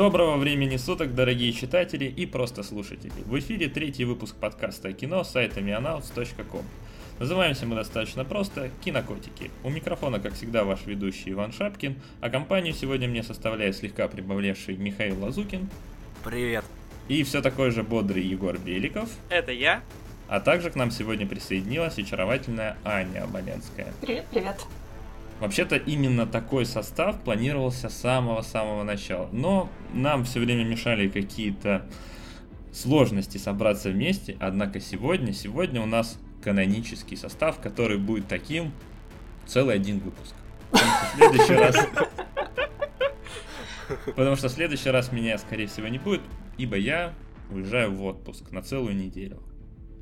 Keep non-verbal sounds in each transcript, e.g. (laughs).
Доброго времени суток, дорогие читатели и просто слушатели. В эфире третий выпуск подкаста о кино с сайта mianouts.com. Называемся мы достаточно просто «Кинокотики». У микрофона, как всегда, ваш ведущий Иван Шапкин, а компанию сегодня мне составляет слегка прибавлявший Михаил Лазукин. Привет. И все такой же бодрый Егор Беликов. Это я. А также к нам сегодня присоединилась очаровательная Аня Оболенская. Привет, привет. Вообще-то именно такой состав планировался с самого-самого начала. Но нам все время мешали какие-то сложности собраться вместе. Однако сегодня, сегодня у нас канонический состав, который будет таким целый один выпуск. В следующий раз... Потому что в следующий раз меня, скорее всего, не будет, ибо я уезжаю в отпуск на целую неделю.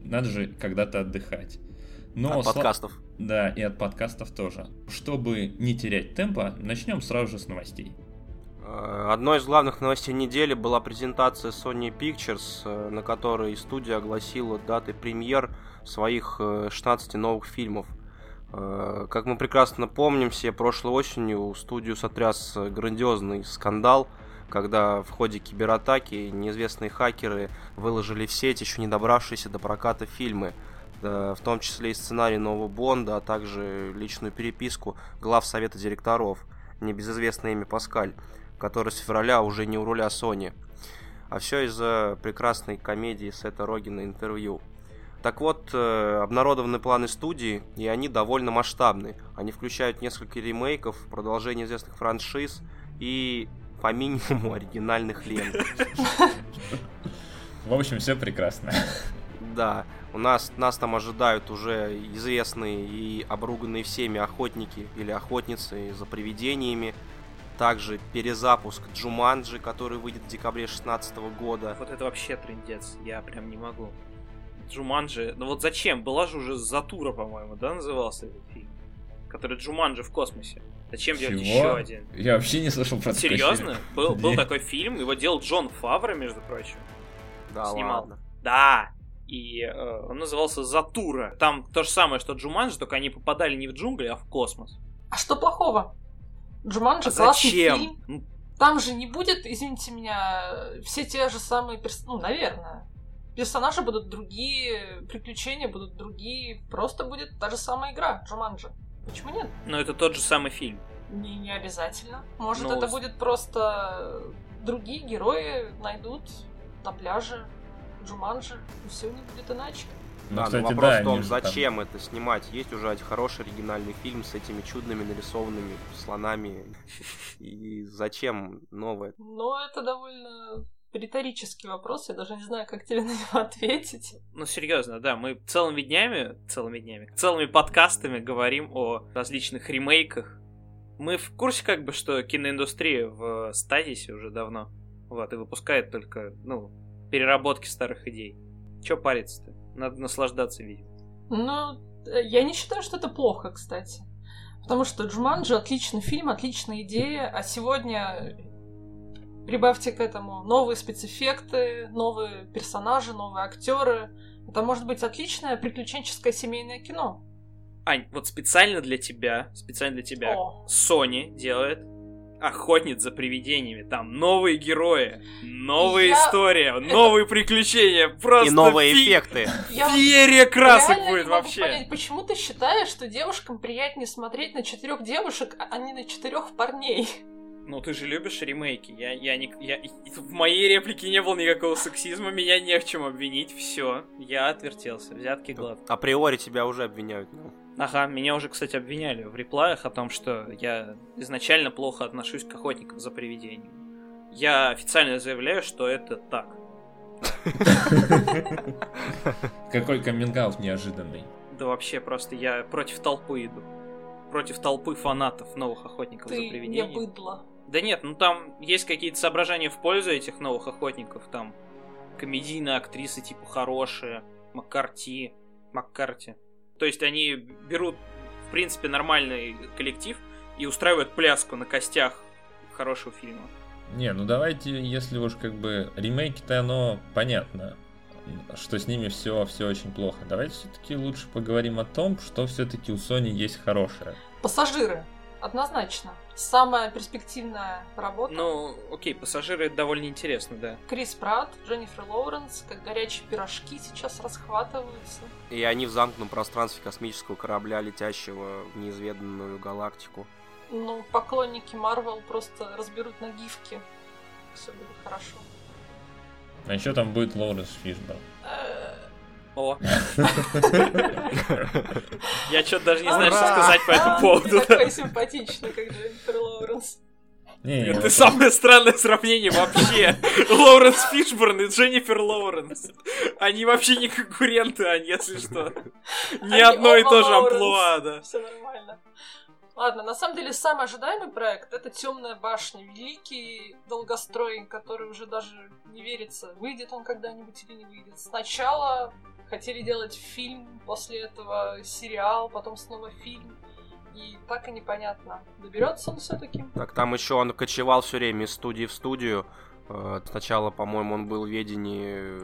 Надо же когда-то отдыхать. Но от сла... подкастов. Да, и от подкастов тоже. Чтобы не терять темпа, начнем сразу же с новостей. Э, одной из главных новостей недели была презентация Sony Pictures, э, на которой студия огласила даты премьер своих 16 э, новых фильмов. Как мы прекрасно помним, все прошлой осенью студию сотряс грандиозный скандал, когда в ходе кибератаки неизвестные хакеры выложили в сеть еще не добравшиеся до проката фильмы – в том числе и сценарий нового Бонда, а также личную переписку глав совета директоров, небезызвестное имя Паскаль, который с февраля уже не у руля Sony. А все из-за прекрасной комедии Сета Рогина «Интервью». Так вот, э, обнародованы планы студии, и они довольно масштабны. Они включают несколько ремейков, продолжение известных франшиз и по минимуму (laughs) оригинальных лент. В общем, все прекрасно. Да, у нас, нас там ожидают уже известные и обруганные всеми охотники или охотницы за привидениями. Также перезапуск Джуманджи, который выйдет в декабре 2016 года. Вот это вообще трендец, я прям не могу. Джуманджи, ну вот зачем? Была же уже Затура, по-моему, да, назывался этот фильм? Который Джуманджи в космосе. Зачем Чего? делать еще один? Я вообще не слышал про Серьезно? Был, был такой фильм, его делал Джон Фавро, между прочим. Да, Снимал. ладно. Да, и э, он назывался Затура. Там то же самое, что Джуманджи, только они попадали не в джунгли, а в космос. А что плохого? Джуманджи а классный зачем? фильм. Ну, Там же не будет, извините меня, все те же самые персонажи, ну, наверное. Персонажи будут другие, приключения будут другие, просто будет та же самая игра Джуманджи. Почему нет? Но это тот же самый фильм. Не, не обязательно. Может, Ну, это будет просто другие герои найдут на пляже Джуманджи, все не будет иначе. Ну, да, кстати, но вопрос да, в том, же там- зачем это снимать. Есть уже хороший оригинальный фильм с этими чудными нарисованными слонами. (laughs) И зачем новое? Но это довольно риторический вопрос, я даже не знаю, как тебе (laughs) на него ответить. Ну, серьезно, да, мы целыми днями, целыми днями, целыми подкастами говорим о различных ремейках. Мы в курсе, как бы, что киноиндустрия в стазисе уже давно. Вот, и выпускает только, ну, переработки старых идей. Че париться-то? Надо наслаждаться, видимо. Ну, э, я не считаю, что это плохо, кстати. Потому что Джуманджи отличный фильм, отличная идея, а сегодня прибавьте к этому новые спецэффекты, новые персонажи, новые актеры. Это может быть отличное приключенческое семейное кино. Ань, вот специально для тебя, специально для тебя, О. Sony делает охотниц за привидениями. Там новые герои, новая Я- история, (laughs) новые приключения. Просто И новые фи- эффекты. Я Феерия красок будет вообще. понять, почему ты считаешь, что девушкам приятнее смотреть на четырех девушек, а не на четырех парней? Ну, ты же любишь ремейки. Я, я не, я, в моей реплике не было никакого сексизма, меня не в чем обвинить. Все, я отвертелся. Взятки глад. Априори тебя уже обвиняют. ну. Ага, меня уже, кстати, обвиняли в реплаях о том, что я изначально плохо отношусь к охотникам за привидениями. Я официально заявляю, что это так. Какой каминг неожиданный. Да вообще просто я против толпы иду. Против толпы фанатов новых охотников за Ты не привидениями. быдло. Да нет, ну там есть какие-то соображения в пользу этих новых охотников. Там комедийные актрисы типа хорошие, Маккарти, Маккарти. То есть они берут, в принципе, нормальный коллектив и устраивают пляску на костях хорошего фильма. Не, ну давайте, если уж как бы ремейки-то оно понятно, что с ними все, все очень плохо. Давайте все-таки лучше поговорим о том, что все-таки у Sony есть хорошее. Пассажиры. однозначно. Самая перспективная работа. Ну, окей, пассажиры это довольно интересно, да. Крис Пратт, Дженнифер Лоуренс, как горячие пирожки сейчас расхватываются. И они в замкнутом пространстве космического корабля, летящего в неизведанную галактику. Ну, поклонники Марвел просто разберут на гифки. Все будет хорошо. А еще там будет Лоуренс Фишборн. О. (laughs) Я что-то даже не знаю, что сказать по этому а, поводу. Такой симпатичный, как Дженнифер Лоуренс. Не, Это самое странное сравнение вообще. Лоуренс Фишборн и Дженнифер Лоуренс. Они вообще не конкуренты, они, если что. Не Они одно и то же амплуа, да. Все нормально. Ладно, на самом деле самый ожидаемый проект это Темная башня, великий долгострой, который уже даже не верится, выйдет он когда-нибудь или не выйдет. Сначала хотели делать фильм, после этого сериал, потом снова фильм. И так и непонятно, доберется он все-таки. Так там еще он кочевал все время из студии в студию. Э, Сначала, по-моему, он был в ведении...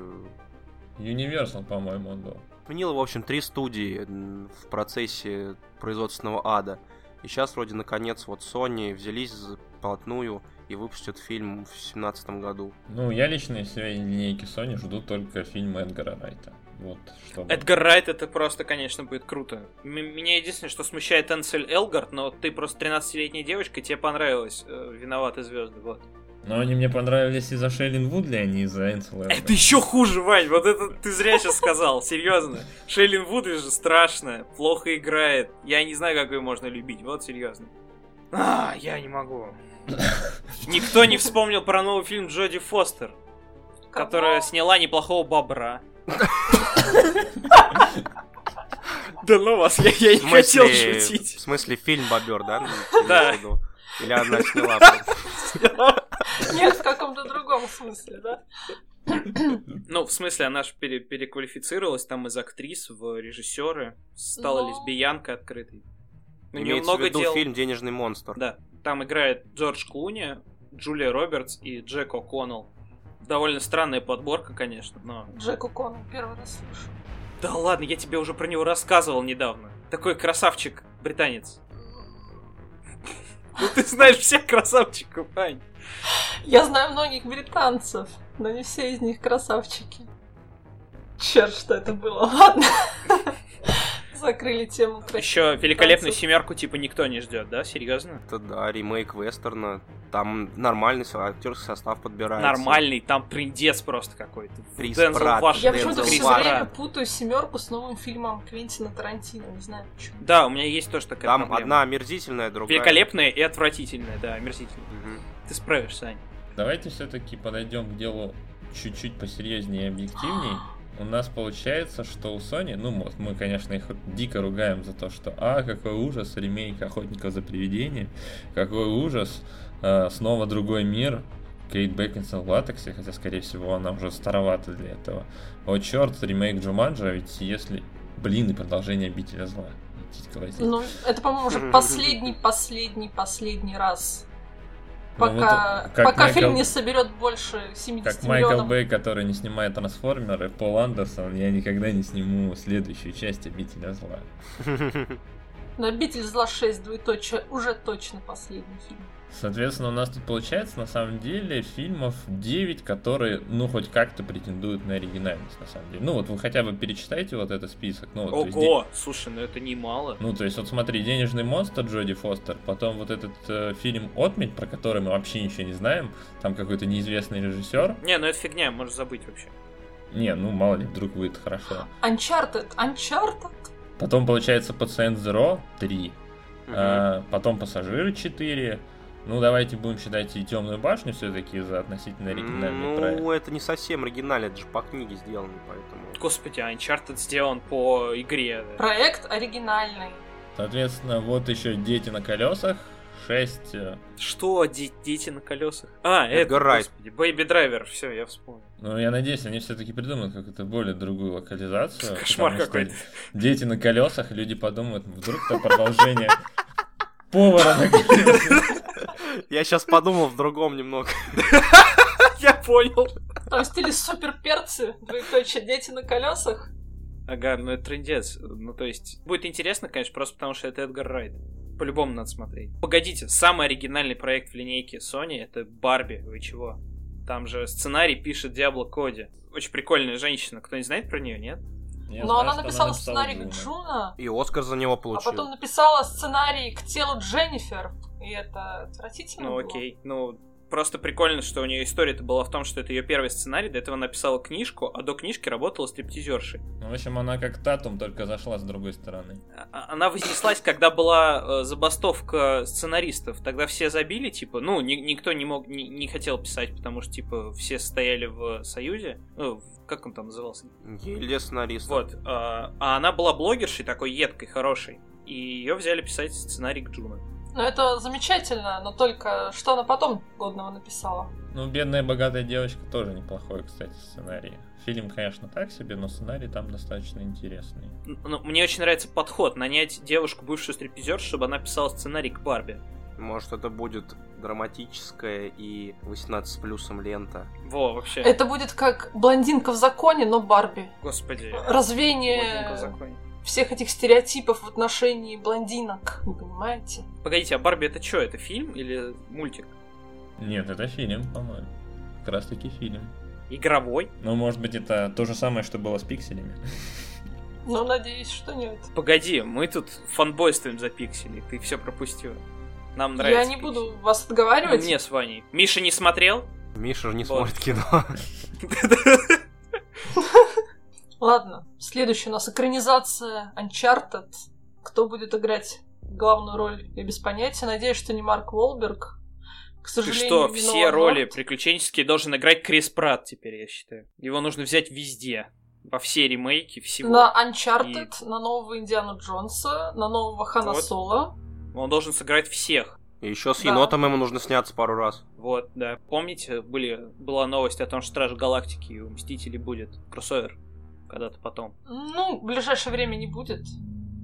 Universal, по-моему, он был. Сменил, в общем, три студии в процессе производственного ада. И сейчас вроде наконец вот Sony взялись за плотную и выпустят фильм в 2017 году. Ну, я лично из своей линейки Sony жду только фильм Эдгара Райта. Вот, чтобы... Эдгар Райт это просто, конечно, будет круто. М- меня единственное, что смущает Энсель Элгард, но ты просто 13-летняя девочка, тебе понравилось э, «Виноваты звезды», вот. Но они мне понравились из-за Шейлин Вудли, а не из-за Энсела. Это еще хуже, Вань, вот это ты зря сейчас сказал, серьезно. Шейлин Вудли же страшная, плохо играет. Я не знаю, как ее можно любить, вот серьезно. А, я не могу. Никто не вспомнил про новый фильм Джоди Фостер, которая сняла неплохого бобра. Да ну вас, я, я не хотел смысле- В шутить. смысле фильм Бобер, да? Да. Или она сняла? (laughs) Нет, в каком-то другом смысле, да? Ну, в смысле, она же пере- переквалифицировалась там из актрис в режиссеры, стала Ну. лесбиянкой открытой. У нее Имеется в много виду дел. фильм «Денежный монстр». Да, там играет Джордж Клуни, Джулия Робертс и Джек О'Коннелл. Довольно странная подборка, конечно, но... Джек О'Коннелл первый раз слышу. Да ладно, я тебе уже про него рассказывал недавно. Такой красавчик британец. Ну ты знаешь всех красавчиков, Ань. Я знаю многих британцев, но не все из них красавчики. Черт, что это было. Ладно. Закрыли тему Еще великолепную британцев. семерку типа никто не ждет, да? Серьезно? Это да, ремейк вестерна. Там нормальный актерский состав подбирается. Нормальный, там трындец просто какой-то. Крис. Вашингтон, Я почему-то все время путаю семерку с новым фильмом Квентина Тарантино. Не знаю почему. Да, у меня есть тоже такая Там проблема. одна омерзительная, другая... Великолепная и отвратительная, да, омерзительная. Мгм. Ты справишься, Ань. Давайте все-таки подойдем к делу чуть-чуть посерьезнее и объективней. (gasps) У нас получается, что у Sony, ну, вот мы, конечно, их дико ругаем за то, что, а, какой ужас, ремейк Охотников за привидениями, какой ужас, а, снова другой мир, Кейт Бекинсон в латексе, хотя, скорее всего, она уже старовата для этого. О, черт, ремейк Джуманджа, ведь если, блин, и продолжение Обителя зла. Ну, это, по-моему, уже последний, последний, последний раз. Ну, Пока, вот как пока Майкл- фильм не соберет больше 70 Как Майкл миллионов. Бэй, который не снимает трансформеры, Пол Андерсон, я никогда не сниму следующую часть Обителя зла. (laughs) Но «Обитель зла 6, двоеточие, уже точно последний фильм. Соответственно, у нас тут получается на самом деле фильмов 9, которые, ну, хоть как-то претендуют на оригинальность, на самом деле. Ну, вот вы хотя бы перечитайте вот этот список. Ну, вот, то есть Ого, слушай, ну это немало. Ну, то есть, вот смотри, «Денежный монстр» Джоди Фостер, потом вот этот э, фильм «Отмель», про который мы вообще ничего не знаем, там какой-то неизвестный режиссер. Не, ну это фигня, можешь забыть вообще. Не, ну, мало ли, вдруг выйдет хорошо. Uncharted, Uncharted. Потом, получается, «Пациент Зеро» 3, Мгм. а, потом «Пассажиры» 4, ну, давайте будем считать и «Темную башню» все-таки за относительно оригинальный ну, проект. это не совсем оригинально, это же по книге сделано, поэтому... Господи, а Uncharted сделан по игре. да. Проект оригинальный. Соответственно, вот еще «Дети на колесах», 6, Что, де- дети на колесах? А, это, Райт. господи, Бэйби Драйвер, все, я вспомнил. ну, я надеюсь, они все-таки придумают какую-то более другую локализацию. Кошмар что какой-то. Дети на колесах, люди подумают, вдруг это продолжение повара на колесах. (laughs) Я сейчас подумал в другом немного. (laughs) Я понял. Там в стиле супер перцы, двоеточие, дети на колесах. Ага, ну это трендец. Ну, то есть, будет интересно, конечно, просто потому что это Эдгар Райт. По-любому надо смотреть. Погодите, самый оригинальный проект в линейке Sony это Барби. Вы чего? Там же сценарий пишет Диабло Коди. Очень прикольная женщина. Кто-нибудь знает про нее, нет? Я Но знаю, она написала написала сценарий к Джуно. И Оскар за него а получил. потом написала сценарий к Телу Дженнифер. И это отвратительно Ну было. окей. Ну, просто прикольно, что у нее история-то была в том, что это ее первый сценарий. До этого она написала книжку, а до книжки работала стриптизершей. Ну, в общем, она как Татум, только зашла с другой стороны. А- Она вознеслась, когда была э, забастовка сценаристов. Тогда все забили, типа, ну, ни- никто не мог, не, не хотел писать, потому что, типа, все стояли в Союзе. Ну, в- как он там назывался? Гильдия сценаристов. Вот. А а она была блогершей, такой едкой, хорошей. И ее взяли писать сценарий к Джуна. Ну это замечательно, но только что она потом годного написала. Ну, бедная богатая девочка тоже неплохой, кстати, сценарий. Фильм, конечно, так себе, но сценарий там достаточно интересный. Ну, мне очень нравится подход. Нанять девушку, бывшую стриптизер, чтобы она писала сценарий к Барби. Может, это будет драматическая и 18 с плюсом лента. Во, вообще. Это будет как блондинка в законе, но Барби. Господи. Блондинка в Развеяние законе. Всех этих стереотипов в отношении блондинок, вы понимаете? Погодите, а Барби это что? Это фильм или мультик? Нет, это фильм, по-моему. Как раз таки фильм. Игровой? Ну, может быть, это то же самое, что было с пикселями. Но надеюсь, что нет. Погоди, мы тут фанбойствуем за пиксели, ты все пропустил. Нам нравится. Я не пиксели. буду вас отговаривать. Мне с Ваней. Миша не смотрел? Миша же не Вот. смотрит (laughs) кино. (laughs) (laughs) Ладно, следующая у нас экранизация Uncharted. Кто будет играть главную роль, я без понятия. Надеюсь, что не Марк Уолберг. К Ты сожалению, что, виноват все роли Норт. приключенческие должен играть Крис Пратт теперь, я считаю. Его нужно взять везде. Во все ремейки всего. На Uncharted, на нового Индиану Джонса, на нового Хана Вот. Соло. Он должен сыграть всех. И еще с Да. енотом ему нужно сняться пару раз. Вот, да. Помните, были, была новость о том, что Страж Галактики и у Мстителей будет кроссовер когда-то потом. Ну, в ближайшее время не будет.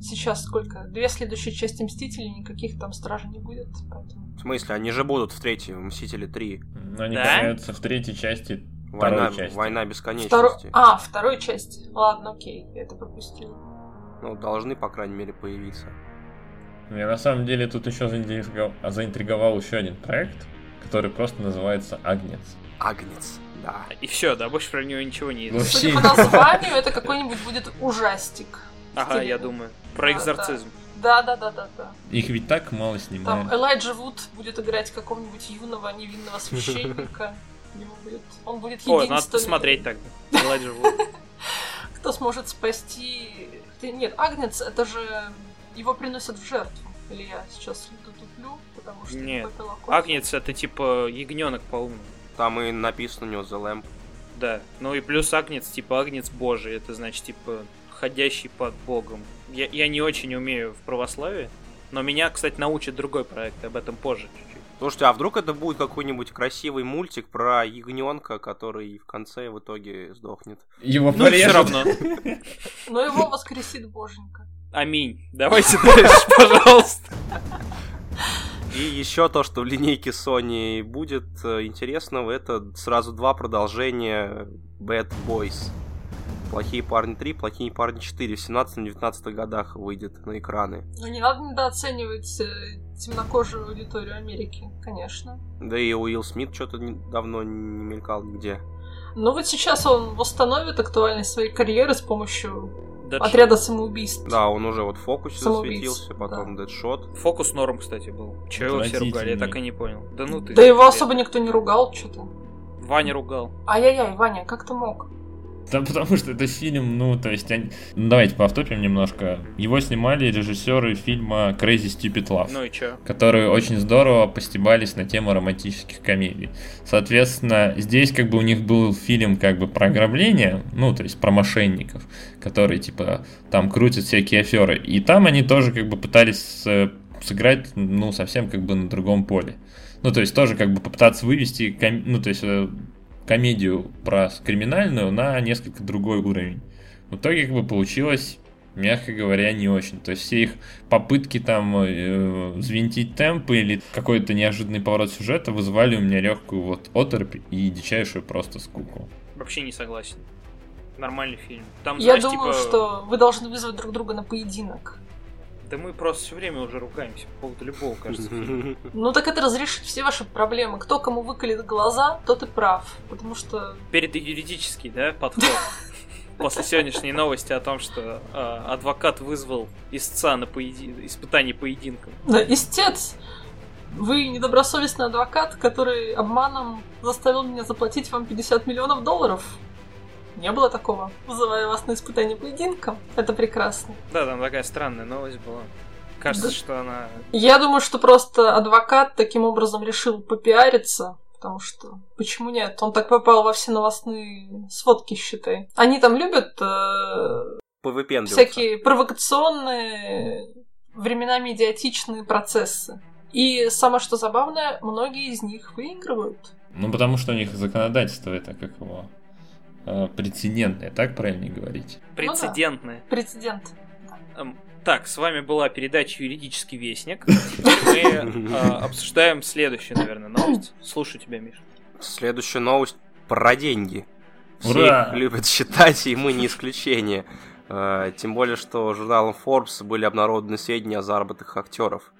Сейчас сколько? Две следующие части Мстителей, никаких там стражей не будет. Поэтому... В смысле, они же будут в третьей, в Мстители 3. Но они Да? появятся в третьей части Война, второй части. война бесконечности. А, второй части. Ладно, окей, я это пропустила. Ну, должны, по крайней мере, появиться. Меня на самом деле тут еще заинтриговал, заинтриговал еще один проект, который просто называется Агнец. Агнец, да. И все, да, больше про него ничего не Ну, известно. Судя по названию, это какой-нибудь будет ужастик. Ага, я думаю. Про экзорцизм. Да, да, да, да, да. Их ведь так мало Там снимают. Элайджа Вуд будет играть какого-нибудь юного невинного священника. Ему будет- Он будет О, надо посмотреть тогда. Элайджа Вуд. (laughs) кто сможет спасти... Нет, Агнец, это же его приносят в жертву. Или я сейчас тут туплю, потому что Нет. Агнец это типа ягненок по-умному. Там и написано у него The Lamp. Да. Ну и плюс Агнец, типа Агнец Божий. Это значит, типа, ходящий под Богом. Я, я не очень умею в православии, но меня, кстати, научит другой проект, об этом позже чуть-чуть. Слушайте, а вдруг это будет какой-нибудь красивый мультик про ягненка, который в конце в итоге сдохнет? Его Ну, все равно. (laughs) Но его воскресит боженька. Аминь. Давайте (laughs) дальше, пожалуйста. (laughs) И еще то, что в линейке Sony будет э, интересного, это сразу два продолжения Bad Boys. Плохие парни 3, плохие парни 4 в 17-19 годах выйдет на экраны. Ну не надо недооценивать э, темнокожую аудиторию Америки, конечно. Да и Уилл Смит что-то давно не мелькал нигде. Но вот сейчас он восстановит актуальность своей карьеры с помощью Дэдшот. отряда самоубийств. Да, он уже вот в фокусе Самоубийц, засветился, потом Дэдшот. Фокус норм, кстати, был. Че его все ругали, я так и не понял. Да ну ты. Да его особо никто не ругал, что-то. Ваня ругал. Ай-яй-яй, Ваня, как ты мог? Да потому что это фильм, ну, то есть, они- ну, давайте повтопим немножко. Его снимали режиссеры фильма Crazy Stupid Love. Ну и чё? которые очень здорово постебались на тему романтических комедий. Соответственно, здесь как бы у них был фильм как бы про ограбление, ну, то есть про мошенников, которые типа там крутят всякие аферы. И там они тоже как бы пытались э, сыграть, ну, совсем как бы на другом поле. Ну, то есть тоже как бы попытаться вывести, ну, то есть э, комедию про криминальную на несколько другой уровень. В итоге как бы получилось мягко говоря, не очень. То есть все их попытки там э, взвинтить темп или какой-то неожиданный поворот сюжета вызывали у меня легкую вот оторопь и дичайшую просто скуку. Вообще не согласен. Нормальный фильм. Там, Я знаешь, думаю, типа... что вы должны вызвать друг друга на поединок. Да мы просто все время уже ругаемся по поводу любого, кажется. (laughs) Ну так это разрешит все ваши проблемы. Кто кому выколет глаза, тот и прав. Потому что... Перед юридический, да, подход. (laughs) После сегодняшней новости о том, что э, адвокат вызвал истца на поеди... испытание поединком. Да, истец! Вы недобросовестный адвокат, который обманом заставил меня заплатить вам 50 миллионов долларов. Не было такого. Вызываю вас на испытание поединком. Это прекрасно. Да, там такая странная новость была. Кажется, Да. что она... Я думаю, что просто адвокат таким образом решил попиариться, потому что почему нет? Он так попал во все новостные сводки, считай. Они там любят э, всякие провокационные, временами идиотичные процессы. И самое что забавное, многие из них выигрывают. Ну, потому что у них законодательство это как его прецедентное, так правильно говорить? Прецедентная. Прецедент. Эм, Так, с вами была передача «Юридический вестник». (laughs) Мы э, обсуждаем следующую, наверное, новость. Слушаю тебя, Миш. Следующая новость про деньги. Все любят считать, и мы не исключение. Э, Тем более, что журналом Forbes были обнародованы сведения о заработках актеров.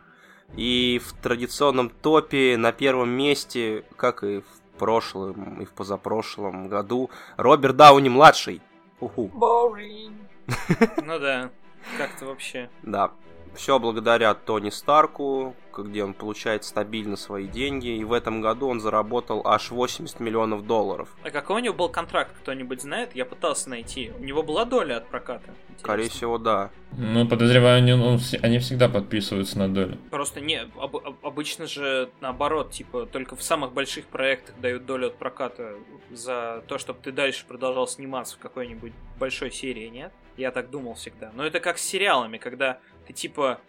И в традиционном топе на первом месте, как и в прошлом, и в позапрошлом году, Роберт Дауни младший. Уху. Boring. Ну да, как-то вообще. Да. Все благодаря Тони Старку, где он получает стабильно свои деньги. И в этом году он заработал аж 80 миллионов долларов. А какой у него был контракт, кто-нибудь знает? Я пытался найти. У него была доля от проката. Интересно. Скорее всего, да. Ну, подозреваю, они, ну, они всегда подписываются на долю. Просто не, об- обычно же наоборот, типа, только в самых больших проектах дают долю от проката за то, чтобы ты дальше продолжал сниматься в какой-нибудь большой серии, нет? Я так думал всегда. Но это как с сериалами, когда ты типа,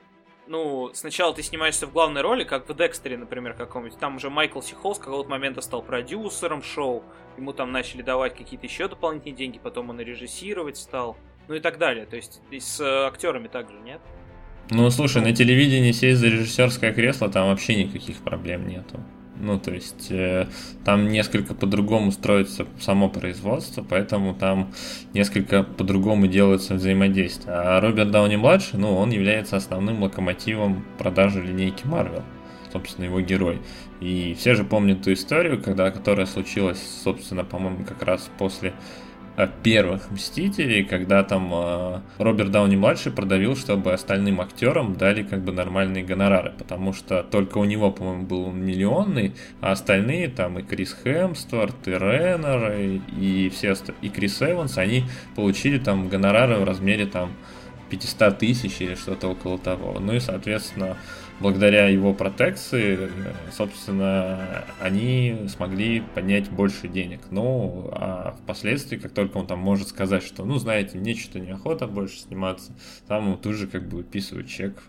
ну, сначала ты снимаешься в главной роли, как в Декстере, например, каком-нибудь. Там уже Майкл Сихол с какого-то момента стал продюсером шоу, ему там начали давать какие-то еще дополнительные деньги, потом он и режиссировать стал, ну и так далее. То есть и с э, актерами также, нет? Ну, слушай, на телевидении сесть за режиссерское кресло, там вообще никаких проблем нету. Ну, то есть, э, там несколько по-другому строится само производство, поэтому там несколько по-другому делается взаимодействие. А Роберт Дауни-младший, ну, он является основным локомотивом продажи линейки Марвел, собственно, его герой. И все же помнят ту историю, когда, которая случилась, собственно, по-моему, как раз после первых Мстителей, когда там э, Роберт Дауни младший продавил, чтобы остальным актерам дали как бы нормальные гонорары, потому что только у него, по-моему, был миллионный, а остальные там и Крис Хемсворт, и Реннер, и, и все и Крис Эванс, они получили там гонорары в размере там 500 тысяч или что-то около того. Ну и, соответственно, благодаря его протекции, собственно, они смогли поднять больше денег. Ну, а впоследствии, как только он там может сказать, что, ну, знаете, мне что-то неохота больше сниматься, там ему тут же как бы выписывают чек.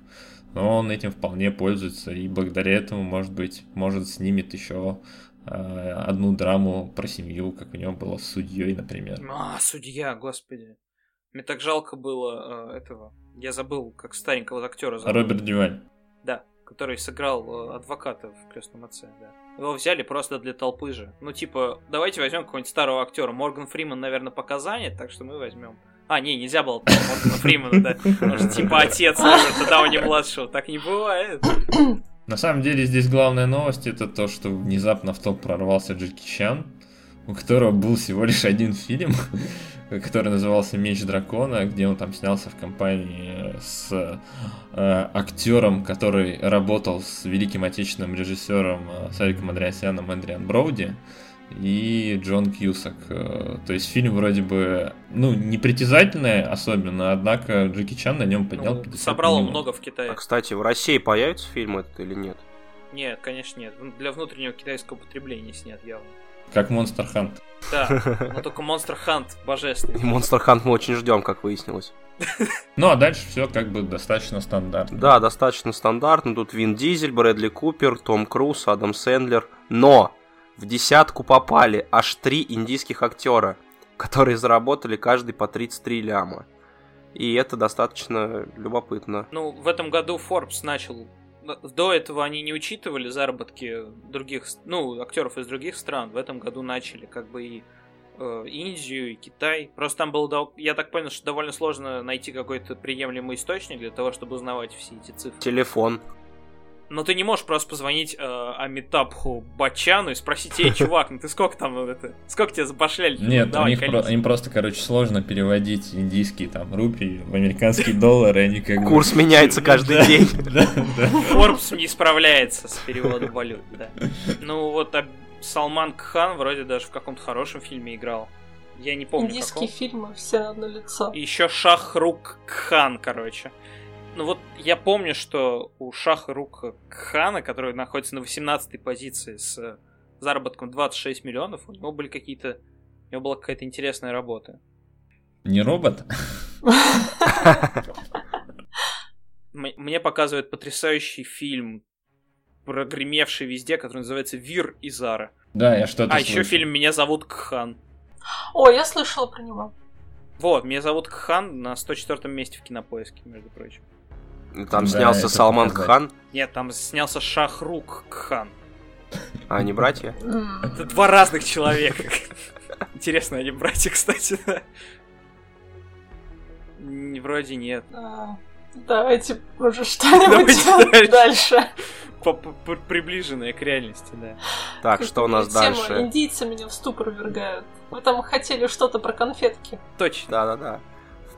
Но он этим вполне пользуется, и благодаря этому, может быть, может снимет еще э, одну драму про семью, как у него было с судьей, например. А, судья, господи. Мне так жалко было э, этого. Я забыл, как старенького актера зовут. Роберт Дюваль. Да, который сыграл э, адвоката в крестном отце, да. Его взяли просто для толпы же. Ну, типа, давайте возьмем какого-нибудь старого актера. Морган Фриман, наверное, пока так что мы возьмем. А, не, нельзя было Моргана Фримана, да. Он же типа отец Роберта Дауни младшего. Так не бывает. На самом деле здесь главная новость это то, что внезапно в топ прорвался Джеки Чан, у которого был всего лишь один фильм, который назывался Меч дракона, где он там снялся в компании с э, актером, который работал с великим отечественным режиссером э, Сариком Андреасяном Эндриан Броуди и Джон Кьюсак. Э, То есть фильм вроде бы, ну, непритязательный особенно, однако Джеки Чан на нем поднял Ну, 50 собрал он много в А, Китае. кстати, в России появится фильм этот или нет? Нет, конечно, нет. Для внутреннего китайского потребления снят явно. Как Monster Hunt. Да, но только Monster Hunt божественный. И Monster Hunt мы очень ждем, как выяснилось. (laughs) Ну, а дальше все как бы достаточно стандартно. Да, достаточно стандартно. Тут Вин Дизель, Брэдли Купер, Том Круз, Адам Сэндлер. Но в десятку попали аж три индийских актера, которые заработали каждый по 33 ляма. И это достаточно любопытно. Ну, в этом году Forbes начал... До этого они не учитывали заработки других, ну, актеров из других стран. В этом году начали как бы и э, Индию и Китай. Просто там было, я так понял, что довольно сложно найти какой-то приемлемый источник для того, чтобы узнавать все эти цифры. Телефон. Но ты не можешь просто позвонить э, Амитабху Бачану и спросить, эй, (laughs) чувак, ну ты сколько там, это, сколько тебе запошляли? Нет, Давай, у них про, им просто, короче, сложно переводить индийские там рупии в американские доллары, они как Курс меняется каждый день. (laughs) Forbes не справляется с переводом валют, да. Ну вот Салман Кхан вроде даже в каком-то хорошем фильме играл. Я не помню. Индийские фильмы все на одно лицо. Еще Шахрук Кхан, короче. Ну вот я помню, что у Шаха Рук Хана, который находится на 18-й позиции с заработком 26 миллионов, у него были какие-то... У него была какая-то интересная работа. Не робот? Мне показывают потрясающий фильм, прогремевший везде, который называется «Вир и Зара». Да, я что-то А еще фильм «Меня зовут Кхан». О, я слышала про него. Вот, меня зовут Кхан на 104 месте в кинопоиске, между прочим. Там да, снялся Салман показать. Кхан. Нет, там снялся Шахрук Кхан. А они братья? Это два разных человека. Интересно, они братья, кстати, да? Вроде нет. А, давайте уже что-нибудь дальше. Приближенное к реальности, да. Так, что у нас дальше? Индийцы меня в ступор вергают. Вы там хотели что-то про конфетки. Точно. Да-да-да.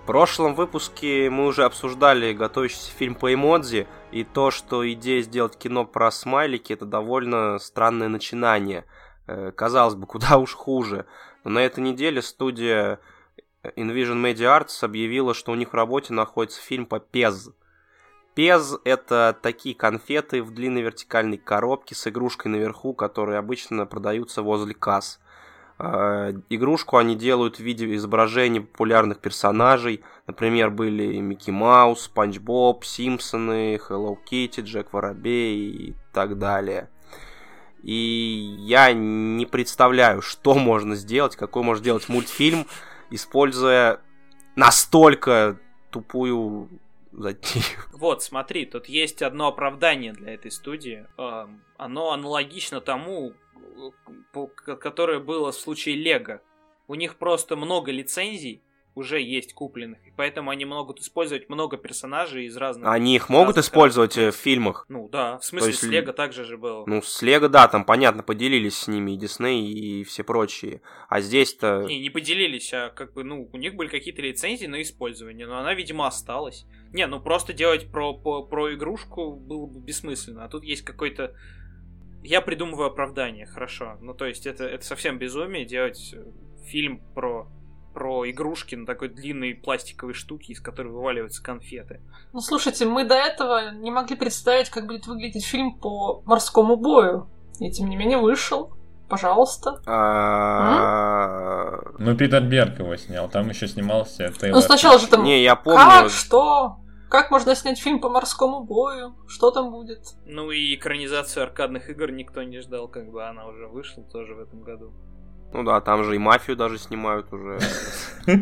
В прошлом выпуске мы уже обсуждали готовящийся фильм по эмодзи, и то, что идея сделать кино про смайлики, это довольно странное начинание. Э, казалось бы, (laughs) куда уж хуже. Но на этой неделе студия Invision Media Arts объявила, что у них в работе находится фильм по Пез. Пез – это такие конфеты в длинной вертикальной коробке с игрушкой наверху, которые обычно продаются возле касс. А, игрушку они делают в виде изображений популярных персонажей. Например, были Микки Маус, Спанч Боб, Симпсоны, Hello Kitty, Джек Воробей и так далее. И я не представляю, что можно сделать, какой можно сделать мультфильм, используя настолько тупую затею. Вот, смотри, тут есть одно оправдание для этой студии. Оно аналогично тому, которое было в случае Лего. У них просто много лицензий уже есть купленных, и поэтому они могут использовать много персонажей из разных... Они их могут использовать э, в фильмах? Ну да, в смысле есть, с Лего также же было. Ну с Лего, да, там понятно, поделились с ними и Дисней, и все прочие. А здесь-то... Не, не поделились, а как бы, ну, у них были какие-то лицензии на использование, но она, видимо, осталась. Не, ну просто делать про, про, про игрушку было бы бессмысленно, а тут есть какой-то я придумываю оправдание, хорошо. Ну, то есть, это, это совсем безумие делать э, фильм про про игрушки на такой длинной пластиковой штуке, из которой вываливаются конфеты. Ну, слушайте, мы до этого не могли представить, как будет выглядеть фильм по морскому бою. И тем не менее вышел. Пожалуйста. А, ну, Питер Берг его снял, там еще снимался Тейлор. Ну, сначала же там... Не, я помню. Как, что? Как можно снять фильм по морскому бою? Что там будет? Ну и экранизацию аркадных игр никто не ждал, как бы она уже вышла тоже в этом году. Ну да, там же и мафию даже снимают уже. (laughs)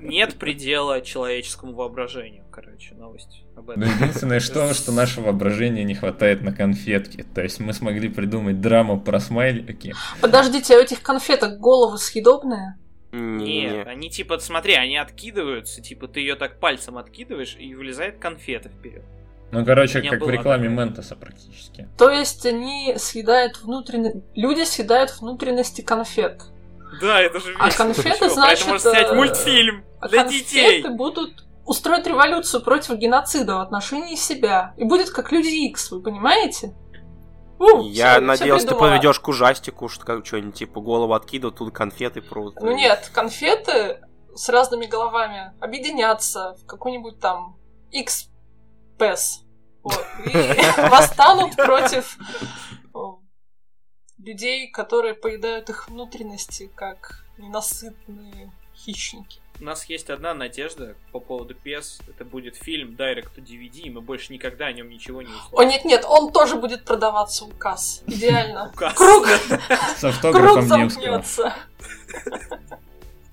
Нет предела человеческому воображению, короче, новость об этом. Ну, единственное, что, что нашего воображения не хватает на конфетки. То есть мы смогли придумать драму про смайлики. Подождите, а у этих конфеток головы съедобные? Нет, они типа, смотри, они откидываются, типа ты ее так пальцем откидываешь и вылезает конфета вперед. Ну, короче, как в рекламе такое. Ментоса практически. То есть они съедают внутренности... Люди съедают внутренности конфет. Да, это же А конфеты, значит... Поэтому снять э, мультфильм а для детей. конфеты будут устроить революцию против геноцида в отношении себя. И будет как Люди Икс, вы понимаете? Ну, Я все, надеялся, все ты поведешь к ужастику, что как что-нибудь типа голову откидывают, тут конфеты просто. Ну нет, конфеты с разными головами объединятся в какой-нибудь там X-PES. Вот, и (laughs) восстанут против людей, которые поедают их внутренности, как ненасытные хищники. У нас есть одна надежда по поводу PES. Это будет фильм Direct to DVD, и мы больше никогда о нем ничего не услышим. О, нет-нет, он тоже будет продаваться у касс. Идеально. Круг! С автографом замкнется.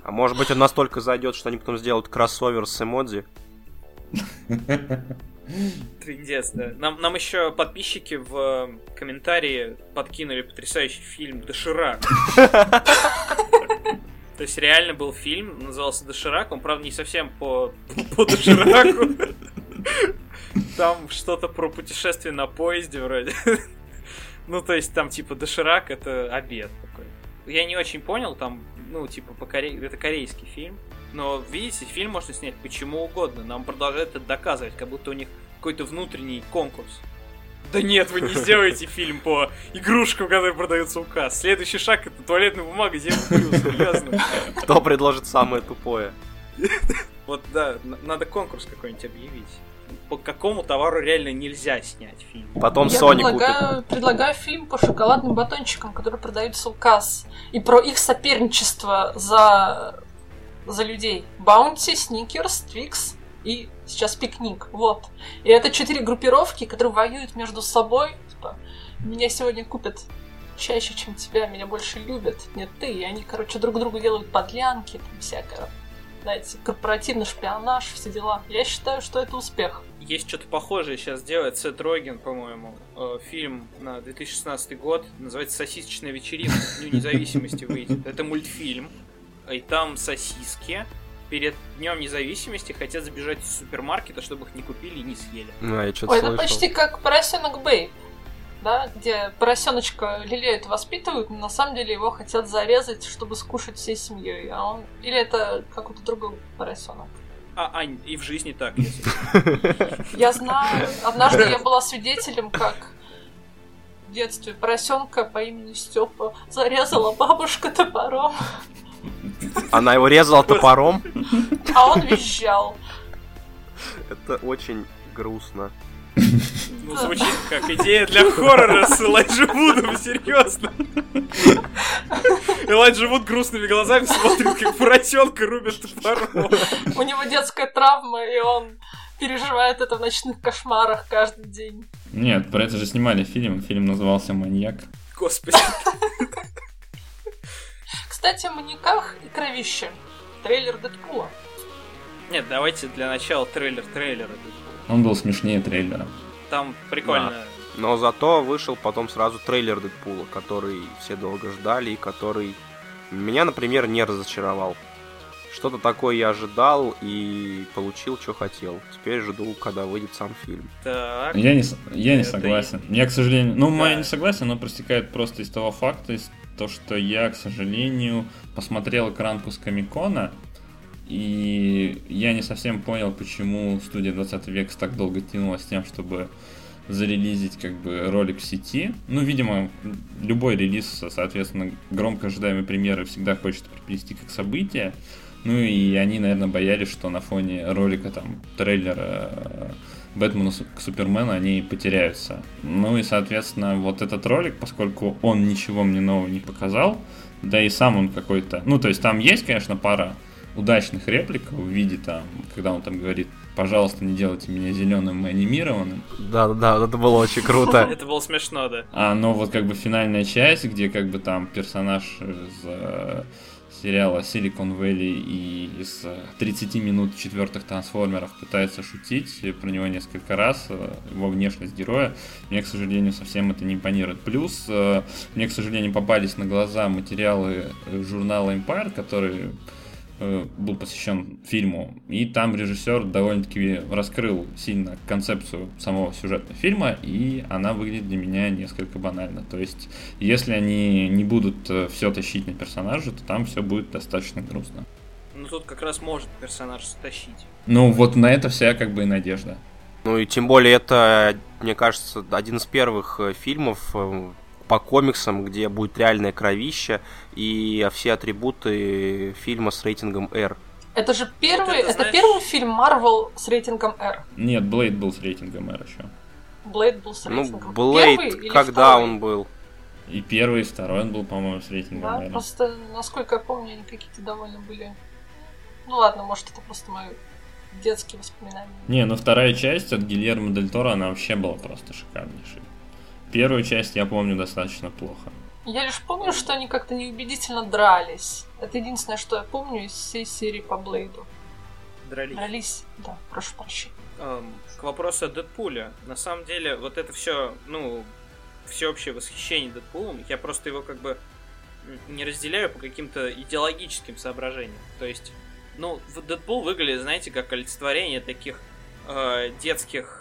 А может быть он настолько зайдет, что они потом сделают кроссовер с эмодзи? Трендец, да. Нам, нам еще подписчики в комментарии подкинули потрясающий фильм Доширак. (laughs) То есть реально был фильм, назывался Доширак, он, правда, не совсем по, (laughs) по Дошираку. Там что-то про путешествие на поезде вроде. Ну, то есть там типа Доширак это обед такой. Я не очень понял, там, ну, типа, по коре... это корейский фильм. Но, видите, фильм можно снять почему угодно. Нам продолжают это доказывать, как будто у них какой-то внутренний конкурс. Да нет, вы не сделаете фильм по игрушкам, которые продаются у касс. Следующий шаг это туалетная бумага, серьезно. Кто предложит самое тупое? Вот да, надо конкурс какой-нибудь объявить. По какому товару реально нельзя снять фильм? Потом Я Sony предлагаю, купит. предлагаю фильм по шоколадным батончикам, которые продаются у касс. И про их соперничество за, за людей. Баунти, Сникерс, Твикс и сейчас Пикник. Вот. И это четыре группировки, которые воюют между собой. Типа, меня сегодня купят чаще, чем тебя, меня больше любят. Нет, ты. И они, короче, друг другу делают подлянки, там всякое. Знаете, корпоративный шпионаж, все дела. Я считаю, что это успех. Есть что-то похожее сейчас делает Сет Роген, по-моему. Э, фильм на 2016 год. Называется «Сосисочная вечеринка». Дню независимости выйдет. Это мультфильм. И там сосиски. Перед Днем независимости хотят забежать из супермаркета, чтобы их не купили и не съели. А, я что-то Ой, это слышал. почти как поросенок Бэй. Да, где поросеночка лелеют, воспитывают, но на самом деле его хотят зарезать, чтобы скушать всей семьей. А он. Или это какой-то другой поросенок. А, Ань, и в жизни так, если. Я знаю, однажды я (laughs) была свидетелем, как в детстве поросенка по имени Степа зарезала бабушка топором, Она его резала топором. а он визжал. Это очень грустно. Ну, звучит как идея для хоррора с Элайджа Вудом, серьезно. Элайджа Вуд грустными глазами смотрит, как поросенка рубят топором. У него детская травма, и он переживает это в ночных кошмарах каждый день. Нет, про это же снимали фильм. Фильм назывался «Маньяк». Господи. Кстати, о маньяках и кровище. Трейлер Дэдпула. Нет, давайте для начала трейлер трейлера. Он был смешнее трейлера. Там прикольно. Но зато вышел потом сразу трейлер Дэдпула, который все долго ждали и который меня, например, не разочаровал. Что-то такое я ожидал и получил, что хотел. Теперь жду, когда выйдет сам фильм. Так. Я не, я не Это согласен. Я, к сожалению... Ну, мое Да. несогласие, оно простекает просто из того факта, из то, что я, к сожалению, посмотрел экранку с Комикона, и я не совсем понял, почему студия 20 век так долго тянула с тем, чтобы зарелизить как бы ролик в сети. Ну, видимо, любой релиз, соответственно, громко ожидаемой премьеры всегда хочет приплести как событие. Ну и они, наверное, боялись, что на фоне ролика там трейлера э, Бэтмена к Супермену они потеряются. Ну и, соответственно, вот этот ролик, поскольку он ничего мне нового не показал, да и сам он какой-то... Ну, то есть там есть, конечно, пара удачных реплик в виде там, когда он там говорит, пожалуйста, не делайте меня зеленым и анимированным. Да-да-да, это было очень круто. (laughs) Это было смешно, да. А, но вот как бы финальная часть, где как бы там персонаж из э, сериала Silicon Valley и из э, 30 минут четвертых трансформеров пытается шутить э, про него несколько раз, э, его внешность героя, мне, к сожалению, совсем это не импонирует. Плюс, э, мне, к сожалению, попались на глаза материалы э, журнала Empire, который э, был посвящен фильму, и там режиссер довольно-таки раскрыл сильно концепцию самого сюжета фильма, и она выглядит для меня несколько банально. То есть, если они не будут все тащить на персонажа, то там все будет достаточно грустно. Ну тут как раз может персонаж стащить. Ну, вот на это вся как бы и надежда. Ну и тем более это, мне кажется, один из первых э, фильмов э, по комиксам, где будет реальное кровище и все атрибуты фильма с рейтингом R. Это же первый, это, это, знаешь- первый фильм Марвел с рейтингом R. Нет, Блейд был с рейтингом R еще. Блейд был с Ну, рейтингом. Блейд, Первый или когда второй? он был? И первый, и второй он был, по-моему, с рейтингом Да, R. просто, насколько я помню, они какие-то довольно были... Ну ладно, может, это просто мои детские воспоминания. Не, ну вторая часть от Гильермо Дель Торо, она вообще была просто шикарнейшей. Первую часть я помню достаточно плохо. Я лишь помню, что они как-то неубедительно дрались. Это единственное, что я помню из всей серии по Блейду. Дрались. Дрались, да, прошу прощения. Эм, к вопросу о Дэдпуле. На самом деле, вот это все, ну, всеобщее восхищение Дэдпулом, я просто его как бы не разделяю по каким-то идеологическим соображениям. То есть, ну, Дэдпул выглядит, знаете, как олицетворение таких э, детских,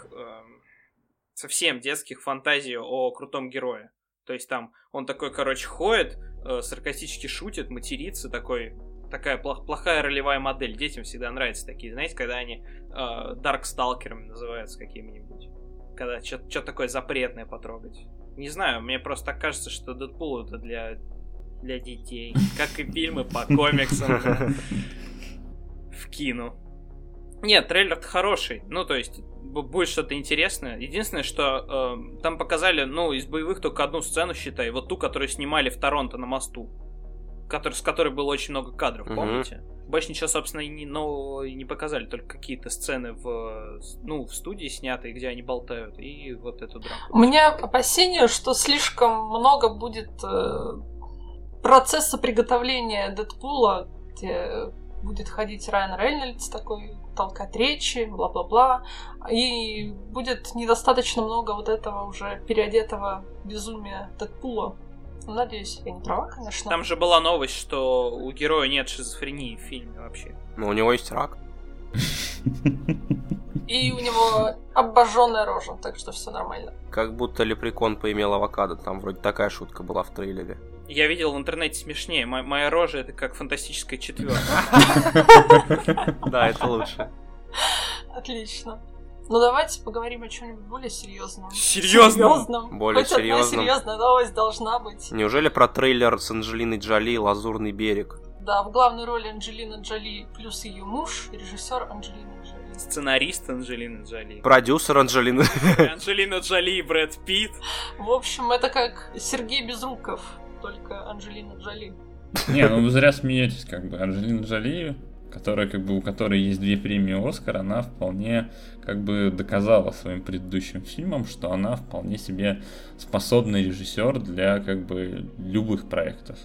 совсем детских фантазий о крутом герое. То есть там он такой, короче, ходит, э, саркастически шутит, матерится, такой такая плох, плохая ролевая модель. Детям всегда нравятся такие, знаете, когда они э, дарксталкерами называются какими-нибудь. Когда что-то такое запретное потрогать. Не знаю, мне просто так кажется, что Дэдпул это для, для детей. Как и фильмы по комиксам (laughs) в кино. Нет, трейлер хороший. Ну, то есть, будет что-то интересное. Единственное, что э, там показали, ну, из боевых только одну сцену, считай. Вот ту, которую снимали в Торонто на мосту. Который, с которой было очень много кадров, mm-hmm. помните? Больше ничего, собственно, и не, но, и не показали. Только какие-то сцены в, ну, в студии снятые, где они болтают. И вот эту драку. У меня опасение, что слишком много будет э, процесса приготовления Дэдпула, где будет ходить Райан Рейнольдс такой толкать речи, бла-бла-бла. И будет недостаточно много вот этого уже переодетого безумия Дэдпула. Ну, надеюсь, я не права, конечно. Там же была новость, что у героя нет шизофрении в фильме вообще. Но у него есть рак. И у него обожженная рожа, так что все нормально. Как будто лепрекон поимел авокадо, там вроде такая шутка была в трейлере. Я видел в интернете смешнее. Мо- моя рожа это как фантастическая четверка. (laughs) Да, это лучше. Отлично. Ну давайте поговорим о чем-нибудь более серьезном. Серьезном? Более Хоть одна серьезном. серьезная новость должна быть. Неужели про трейлер с Анджелиной Джоли «Лазурный берег»? Да, в главной роли Анджелина Джоли плюс ее муж, режиссер Анджелина Джоли. Сценарист Анджелины Джоли. Продюсер Анджелины. Анджелина Джоли и Брэд Питт. В общем, это как Сергей Безруков, только Анджелина Джоли. Не, ну вы зря смеетесь, как бы. Анджелина Джоли, которая, как бы, у которой есть две премии Оскар, она вполне, как бы, доказала своим предыдущим фильмам, что она вполне себе способный режиссер для, как бы, любых проектов.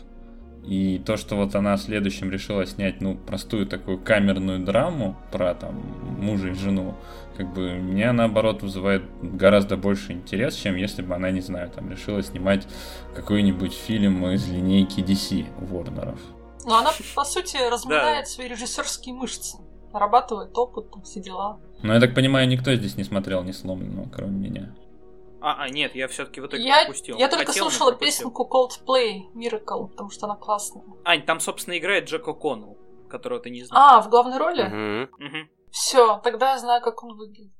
И то, что вот она следующим решила снять, ну, простую такую камерную драму про, там, мужа и жену, как бы, меня, наоборот, вызывает гораздо больше интерес, чем если бы она, не знаю, там, решила снимать какой-нибудь фильм из линейки DC Ворнеров. Но она, по сути, разминает свои режиссерские мышцы. Нарабатывает опыт, там, все дела. Но я так понимаю, никто здесь не смотрел ни сломленного, кроме меня. А, а, нет, я все-таки в итоге Я, пропустил. я только Хотел, слушала пропустил. песенку Coldplay Miracle, потому что она классная. Ань, там, собственно, играет Джек О'Коннелл, которого ты не знаешь. А, в главной роли? Мгм. Мгм. Все, тогда я знаю, как он выглядит.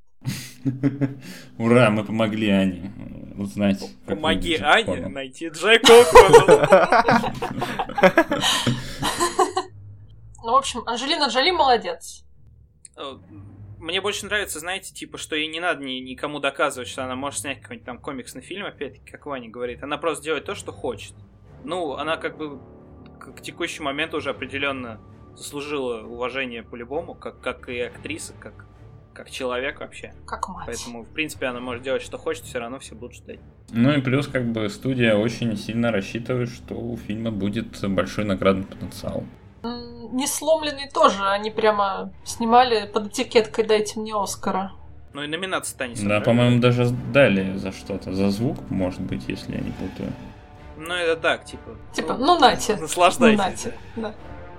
(laughs) Ура, мы помогли Ане узнать. Помоги Ане найти Джека. (laughs) Ну, в общем, Анжелина Джоли молодец. Э, Мне больше нравится, знаете, типа, что ей не надо ни- никому доказывать, что она может снять какой-нибудь там комиксный фильм, опять-таки, как Ваня говорит. Она просто делает то, что хочет. Ну, она как бы к, к текущему моменту уже определенно заслужила уважение по-любому, как, как и актриса, как, как человек вообще. Как мать. Поэтому, в принципе, она может делать, что хочет, все равно все будут ждать. Ну и плюс, как бы, студия очень сильно рассчитывает, что у фильма будет большой наградный потенциал. М, Не сломленный тоже. Они прямо снимали под этикеткой «Дайте мне Оскара». Ну и номинация-то не Да, собрали. по-моему, даже дали за что-то. За звук, может быть, если я не путаю. Ну это так, типа. Типа, ну нате. (laughs) Ну Наслаждайтесь. нате. Да.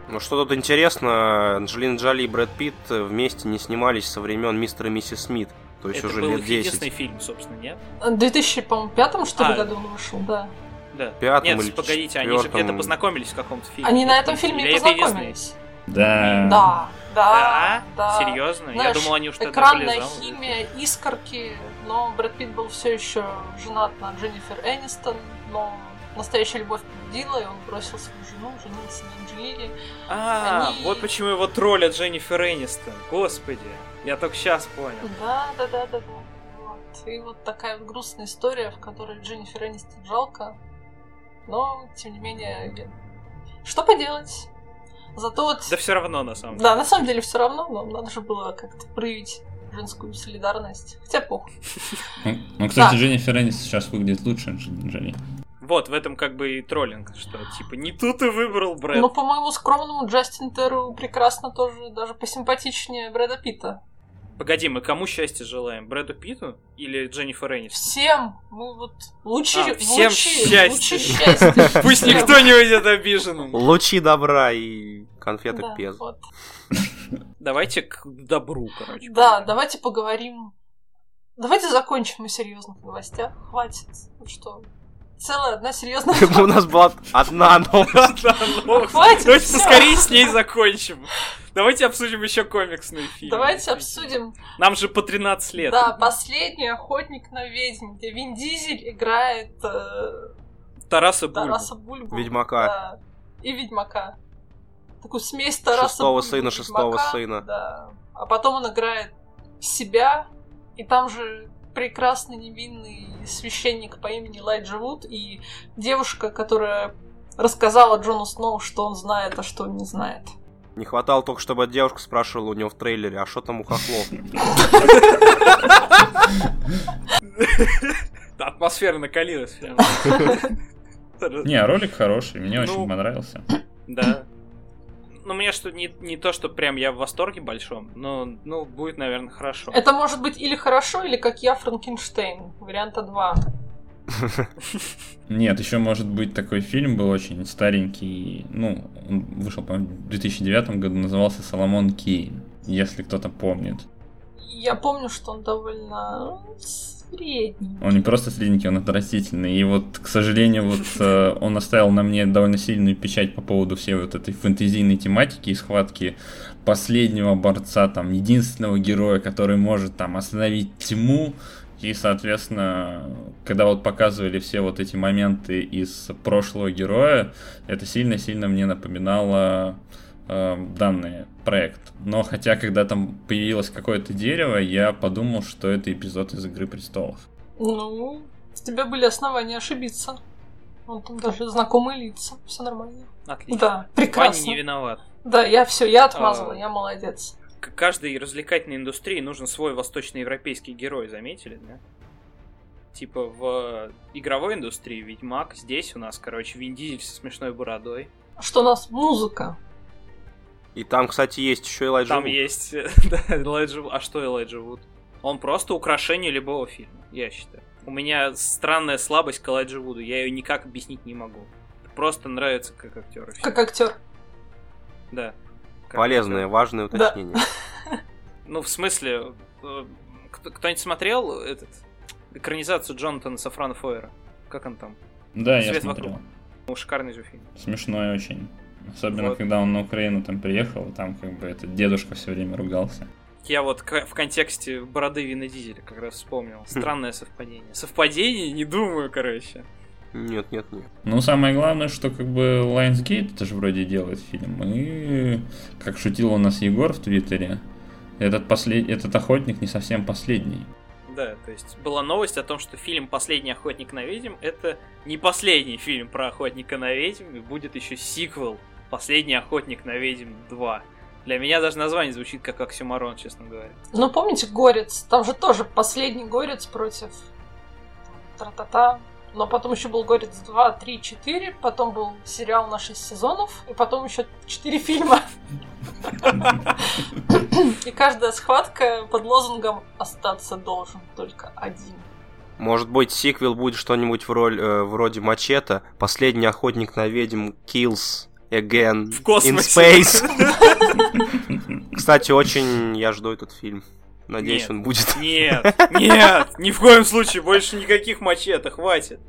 Ну что тут интересно, Анджелина Джоли и Брэд Питт вместе не снимались со времен мистера и миссис Смит. То есть Это уже был лет их единственный 10. фильм, собственно, нет? В 2005 что ли, А. году он вышел, да. Да. Пятом Нет, или погодите, они же четвертом. где-то познакомились в каком-то фильме. Они на Или этом фильме и это единственный? познакомились. Да. Да, да, Да? да. Серьезно? Я Знаешь, думал, они уж тогда Экранная были замужем. химия, искорки, но Брэд Питт был все еще женат на Дженнифер Энистон, но настоящая любовь победила, и он бросил свою жену, женился на Анджелине. А, Они- вот почему его троллят Дженнифер Энистон. Господи, я только сейчас понял. Да, да, да, да, да. Вот. И вот такая вот грустная история, в которой Дженнифер Энистон жалко, но, тем не менее, что поделать? Зато вот... Да все равно, на самом деле. Да, на самом деле все равно, но надо же было как-то проявить женскую солидарность. Хотя похуй. Ну, ну, кстати, Да. Дженнифер Энистон сейчас выглядит лучше Анджелины Джоли. Вот, в этом как бы и троллинг, что типа не тут и выбрал Брэд. Ну, по моему скромному, Джастин Терру прекрасно тоже, даже посимпатичнее Брэда Питта. Погоди, мы кому счастья желаем? Брэду Питу или Дженнифер Энистон? Всем. Мы вот лучи, А, всем лучи, счастья. лучи счастья. (laughs) Пусть никто не уйдет обиженным. Лучи добра и конфеты Да, пез. вот. Давайте к добру, короче. Да, давайте поговорим. Давайте закончим на серьезных новостях. Хватит. Ну что? Целая одна серьезная Как бы у нас была одна новость. (laughs) Ну, Хватит, Давайте поскорее с ней закончим. Давайте обсудим еще комиксные фильмы. Давайте обсудим. Нам же по 13 лет. Да, последний охотник на ведьм, где Вин Дизель играет э, Тараса Бульбу. Тараса Бульбу. Ведьмака. И Ведьмака. Такую смесь Тараса Шестого сына, шестого сына. Да. А потом он играет себя, и там же прекрасный невинный священник по имени Лайджа Вуд и девушка, которая рассказала Джону Сноу, что он знает, а что он не знает. Не хватало только, чтобы девушка спрашивала у него в трейлере, а что там у хохлов? Атмосфера накалилась. Не, ролик хороший, мне Ну, очень понравился. Да. Ну, мне что не, не то, что прям я в восторге большом, но ну, будет, наверное, хорошо. Это может быть или хорошо, или как я, Франкенштейн. Варианта 2. (laughs) Нет, еще может быть такой фильм был очень старенький, ну, он вышел, по-моему, в 2009 году, назывался «Соломон Кейн», если кто-то помнит. Я помню, что он довольно средний. Он не просто средненький, он отвратительный. И вот, к сожалению, вот (laughs) э, он оставил на мне довольно сильную печать по поводу всей вот этой фэнтезийной тематики и схватки последнего борца, там, единственного героя, который может там остановить тьму. И, соответственно, когда вот показывали все вот эти моменты из прошлого героя, это сильно-сильно мне напоминало э, данный проект. Но хотя, когда там появилось какое-то дерево, я подумал, что это эпизод из Игры престолов. Ну, у тебя были основания ошибиться. Он там даже знакомые лица. Все нормально. Отлично. Да, Ваня прекрасно. не виноват. Да, я все, я отмазала, А. я молодец. К каждой развлекательной индустрии нужен свой восточноевропейский герой, заметили, да? Типа в игровой индустрии Ведьмак, здесь у нас, короче, Вин Дизель со смешной бородой. Что у нас музыка. И там, кстати, есть еще Элайджа Там Вуд. есть, (laughs) да, Элайджа Вуд. А что Элайджа Вуд? Он просто украшение любого фильма, я считаю. У меня странная слабость к Элайджа Вуду, я ее никак объяснить не могу. Просто нравится как актер. Как актер. Да. Как Полезное, актер. важное Да. уточнение. (laughs) Ну, в смысле, э, кто- кто-нибудь смотрел этот экранизацию Джонатана Сафрана Фойера? Как он там? Да, я Свет смотрел. вокруг. Ну, шикарный же фильм. Смешной очень. Особенно, Вот. когда он на Украину там приехал, там как бы этот дедушка все время ругался. Я вот в контексте бороды Вина Дизеля как раз вспомнил. Странное совпадение. Совпадение? Не думаю, короче. Нет, нет, нет. Ну, самое главное, что как бы Lionsgate это же вроде делает фильм. И, как шутил у нас Егор в Твиттере, этот, послед... этот охотник не совсем последний. Да, то есть была новость о том, что фильм «Последний охотник на ведьм» это не последний фильм про охотника на ведьм, и будет еще сиквел «Последний охотник на ведьм 2». Для меня даже название звучит как оксюмарон, честно говоря. Ну, помните Горец? Там же тоже последний Горец против тра-та-та. Но потом еще был Горец 2, 3, 4, потом был сериал на 6 сезонов, и потом еще 4 фильма. И каждая схватка под лозунгом «Остаться должен только один». Может быть, сиквел будет что-нибудь в роль, э, вроде Мачете. Последний охотник на ведьм kills again В in космосе. space. (laughs) Кстати, очень я жду этот фильм. Надеюсь, Нет. он будет. Нет, нет, ни в коем случае, больше никаких мачете, хватит.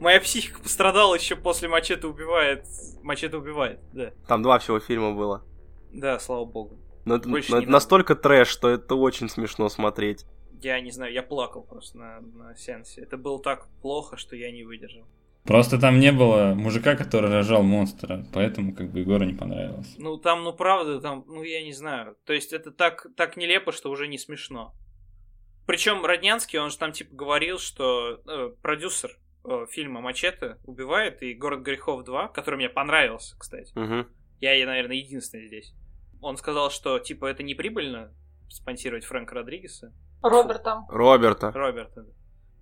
Моя психика пострадала еще после мачете убивает. Мачете убивает, да. Там два всего фильма было. Да, слава богу. Но это, но это надо. настолько трэш, что это очень смешно смотреть. Я не знаю, я плакал просто на, на сеансе. Это было так плохо, что я не выдержал. Просто там не было мужика, который рожал монстра, поэтому как бы Егору не понравилось. Ну, там, ну, правда, там, ну, я не знаю. То есть это так, так нелепо, что уже не смешно. Причем Роднянский, он же там, типа, говорил, что э, продюсер э, фильма «Мачете» убивает, и «Город грехов 2», который мне понравился, кстати. Мгм. Я, я, наверное, единственный здесь. Он сказал, что, типа, это не прибыльно спонсировать Фрэнка Родригеса. Роберт там. Роберта. Роберта, да.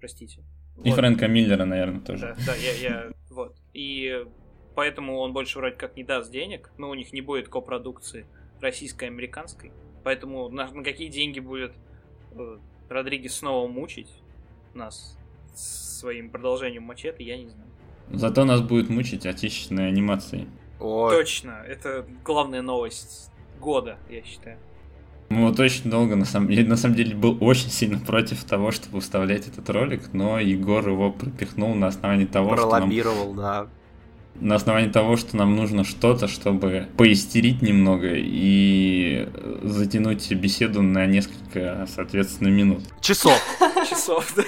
простите. И Вот. Фрэнка Миллера, наверное, тоже. Да, да, я, я, вот. И поэтому он больше вроде как не даст денег, но у них не будет копродукции российско-американской. Поэтому на, на какие деньги будет э, Родригес снова мучить нас своим продолжением мачете, я не знаю. Зато нас будет мучить отечественной анимацией. Ой, Точно, это главная новость года, я считаю. Ну вот очень долго, на самом, я, на самом деле, был очень сильно против того, чтобы вставлять этот ролик, но Егор его пропихнул на основании того, что нам, пролоббировал, да. на основании того, что нам нужно что-то, чтобы поистерить немного и затянуть беседу на несколько, соответственно, минут. Часов. (laughs) Часов, да.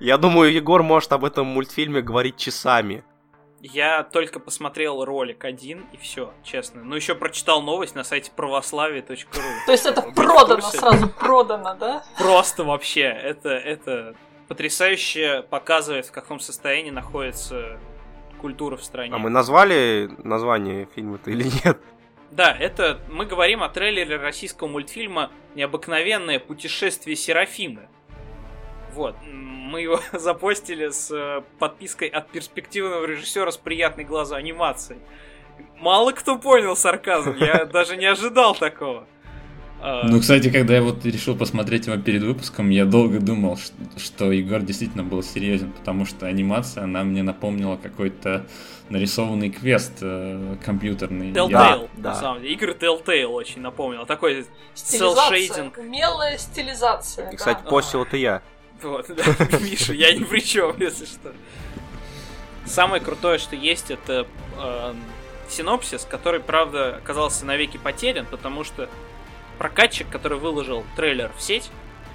Я думаю, Егор может об этом мультфильме говорить часами. Я только посмотрел ролик один и все, честно. Но еще прочитал новость на сайте православие.ру. То есть это продано сразу, продано, да? Просто вообще, это, это потрясающе показывает, в каком состоянии находится культура в стране. А мы назвали название фильма-то или нет? Да, это мы говорим о трейлере российского мультфильма «Необыкновенное путешествие Серафимы». Вот, мы его (laughs) запостили с э, подпиской от перспективного режиссера с приятной глазу анимацией. Мало кто понял сарказм, я (laughs) даже не ожидал такого. А, Ну, кстати, когда я вот решил посмотреть его перед выпуском, я долго думал, ш- что Егор действительно был серьезен, потому что анимация, она мне напомнила какой-то нарисованный квест э, компьютерный. Я- Telltale, Да, на да. самом деле. Игры Telltale очень напомнил. Такой Стилизация. селшейдинг. Умелая стилизация. И, да. кстати, постил это я. Вот, да, (laughs) Миша, я ни при чем, если что. Самое крутое, что есть, это э, синопсис, который, правда, оказался навеки потерян, потому что прокатчик, который выложил трейлер в сеть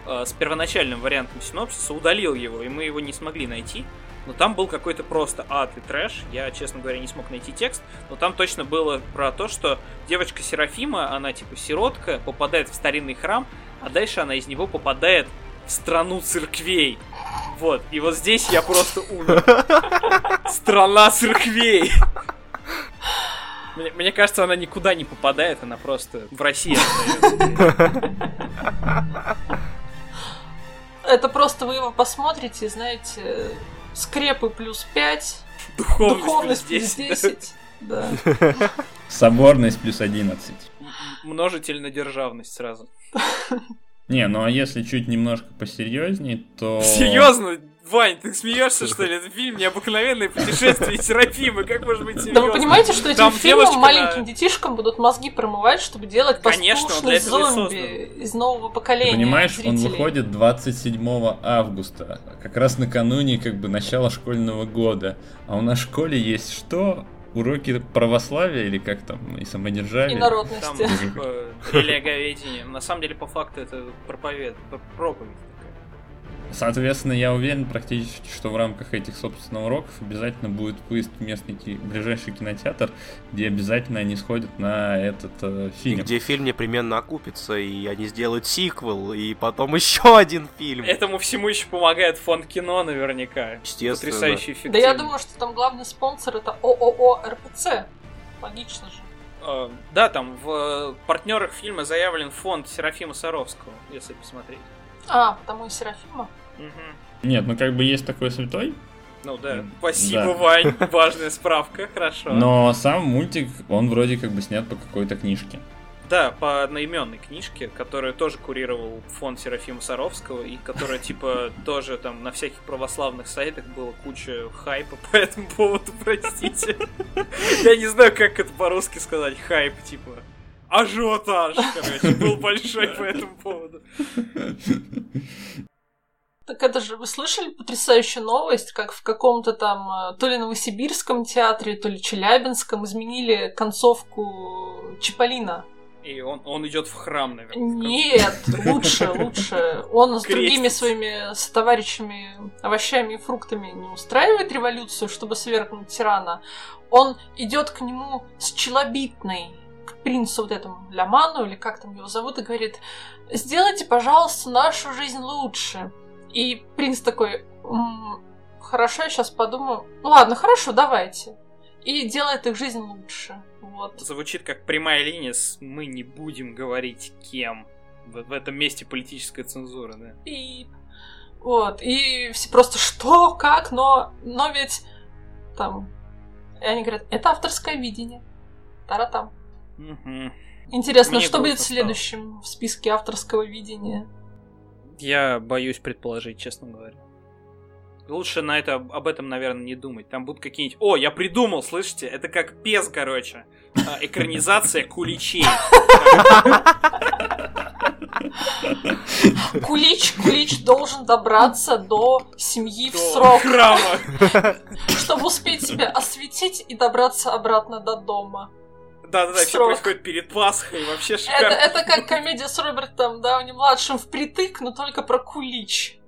э, с первоначальным вариантом синопсиса, удалил его, и мы его не смогли найти. Но там был какой-то просто ад и трэш. Я, честно говоря, не смог найти текст. Но там точно было про то, что девочка Серафима, она типа сиротка, попадает в старинный храм, а дальше она из него попадает в страну церквей. Вот, и вот здесь я просто умер. Страна церквей. Мне, мне кажется, она никуда не попадает, она просто в России остается. Это просто вы его посмотрите, знаете, скрепы плюс 5, Духовность, духовность плюс плюс 10. 10. Да. Соборность плюс 11. М- Множительно державность сразу. Не, ну а если чуть немножко посерьезней, то... (laughs) Серьезно? Вань, ты смеешься, что ли? Это фильм «Необыкновенное путешествие Серафимы». Как может быть серьезно? Да вы понимаете, что этим Там фильмом маленьким на- детишкам будут мозги промывать, чтобы делать Конечно, он для послушных зомби из нового Ты поколения понимаешь, он зрителей. выходит 27 августа, как раз накануне как бы начала школьного года. А у нас в школе есть что? Уроки православия или как там, и самодержавия? И Там, народности. типа, религоведение. На самом деле, по факту, это проповед... проповедь. Соответственно, я уверен практически, что в рамках этих, собственно, уроков обязательно будет выезд в местный ки- ближайший кинотеатр, где обязательно они сходят на этот э, И фильм. где фильм непременно окупится, и они сделают сиквел, и потом (laughs) еще один фильм. Этому всему еще помогает фонд кино наверняка. Естественно. Потрясающе эффективно. Да я думаю, что там главный спонсор это ООО РПЦ. Логично же. Э, Да, там в партнерах фильма заявлен фонд Серафима Саровского, если посмотреть. А, потому и Серафима. Мгм. Нет, ну как бы есть такой святой, Ну да, спасибо, да. Вань, важная справка, хорошо. но сам мультик, он вроде как бы снят по какой-то книжке. Да, по одноименной книжке, которую тоже курировал фонд Серафима Саровского, и которая, типа, (laughs) тоже там на всяких православных сайтах была куча хайпа по этому поводу, (laughs) простите. Я не знаю, как это по-русски сказать, хайп, типа, ажиотаж, короче, был большой по этому поводу. (laughs) Так это же, вы слышали потрясающую новость, как в каком-то там, э, то ли Новосибирском театре, то ли Челябинском изменили концовку Чиполлина. И он, он идет в храм, наверное. Нет, лучше, (laughs) лучше. Он с другими своими с товарищами овощами и фруктами не устраивает революцию, чтобы свергнуть тирана. Он идет к нему с челобитной, к принцу вот этому Ляману, или как там его зовут, и говорит, сделайте, пожалуйста, нашу жизнь лучше. И принц такой, «М, хорошо, я сейчас подумаю. Ну ладно, хорошо, давайте. И делает их жизнь лучше. Вот. Звучит как прямая линия с «мы не будем говорить кем». В, в этом месте политическая цензура, да. И вот, и все просто что, как, но, но ведь там, и они говорят, это авторское видение. Тара-там. Мгм. Интересно, Мне что будет грустно следующим в списке авторского видения? Я боюсь предположить, честно говоря. Лучше на это об этом, наверное, не думать. Там будут какие-нибудь. О, я придумал, слышите? Это как пес, короче. А, Экранизация куличей. Кулич, Кулич должен добраться до семьи в срок, храма. чтобы успеть себя осветить и добраться обратно до дома. Да-да-да, все происходит перед Пасхой. Вообще Это, шикарно. это как комедия с Робертом Дауни-младшим впритык, но только про Кулич.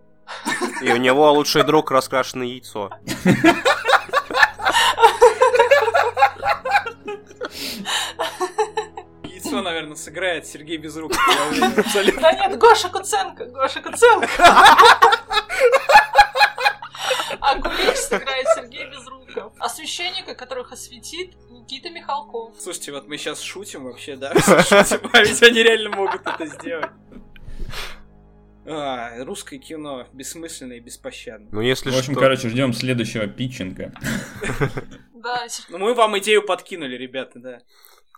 И у него лучший друг раскрашенное яйцо. Яйцо, наверное, сыграет Сергей Безруков. Да нет, Гоша Куценко, Гоша Куценко. А Кулич сыграет Сергей Безруков. А священника, которых осветит Никита Михалков. Слушайте, вот мы сейчас шутим вообще, да? (laughs) Шутим, а ведь они реально могут это сделать. А, русское кино бессмысленное и беспощадное. Ну, если В общем, что... короче, ждем следующего питчинга. Да, (laughs) Ну, мы вам идею подкинули, ребята, да.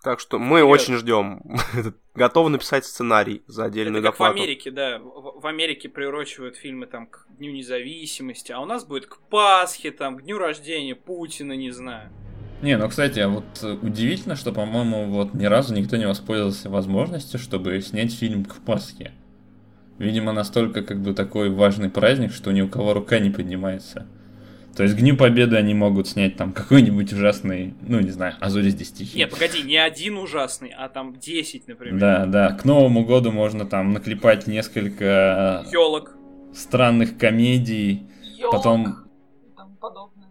Так что мы Вперёд. очень ждем. (laughs) Готовы написать сценарий за отдельную Это как в доплату. Америке, да. В в Америке приурочивают фильмы там к Дню независимости, а у нас будет к Пасхе, там, к дню рождения Путина, не знаю. Не, ну, кстати, а вот э, удивительно, что, по-моему, вот ни разу никто не воспользовался возможностью, чтобы снять фильм к Пасхе. Видимо, настолько как бы такой важный праздник, что ни у кого рука не поднимается. То есть к Дню Победы они могут снять там какой-нибудь ужасный, ну, не знаю, «А зори здесь тихие». Не, погоди, не один ужасный, а там 10, например. Да, да, к Новому году можно там наклепать несколько э, Ёлок. странных комедий, ёлок потом тому подобное.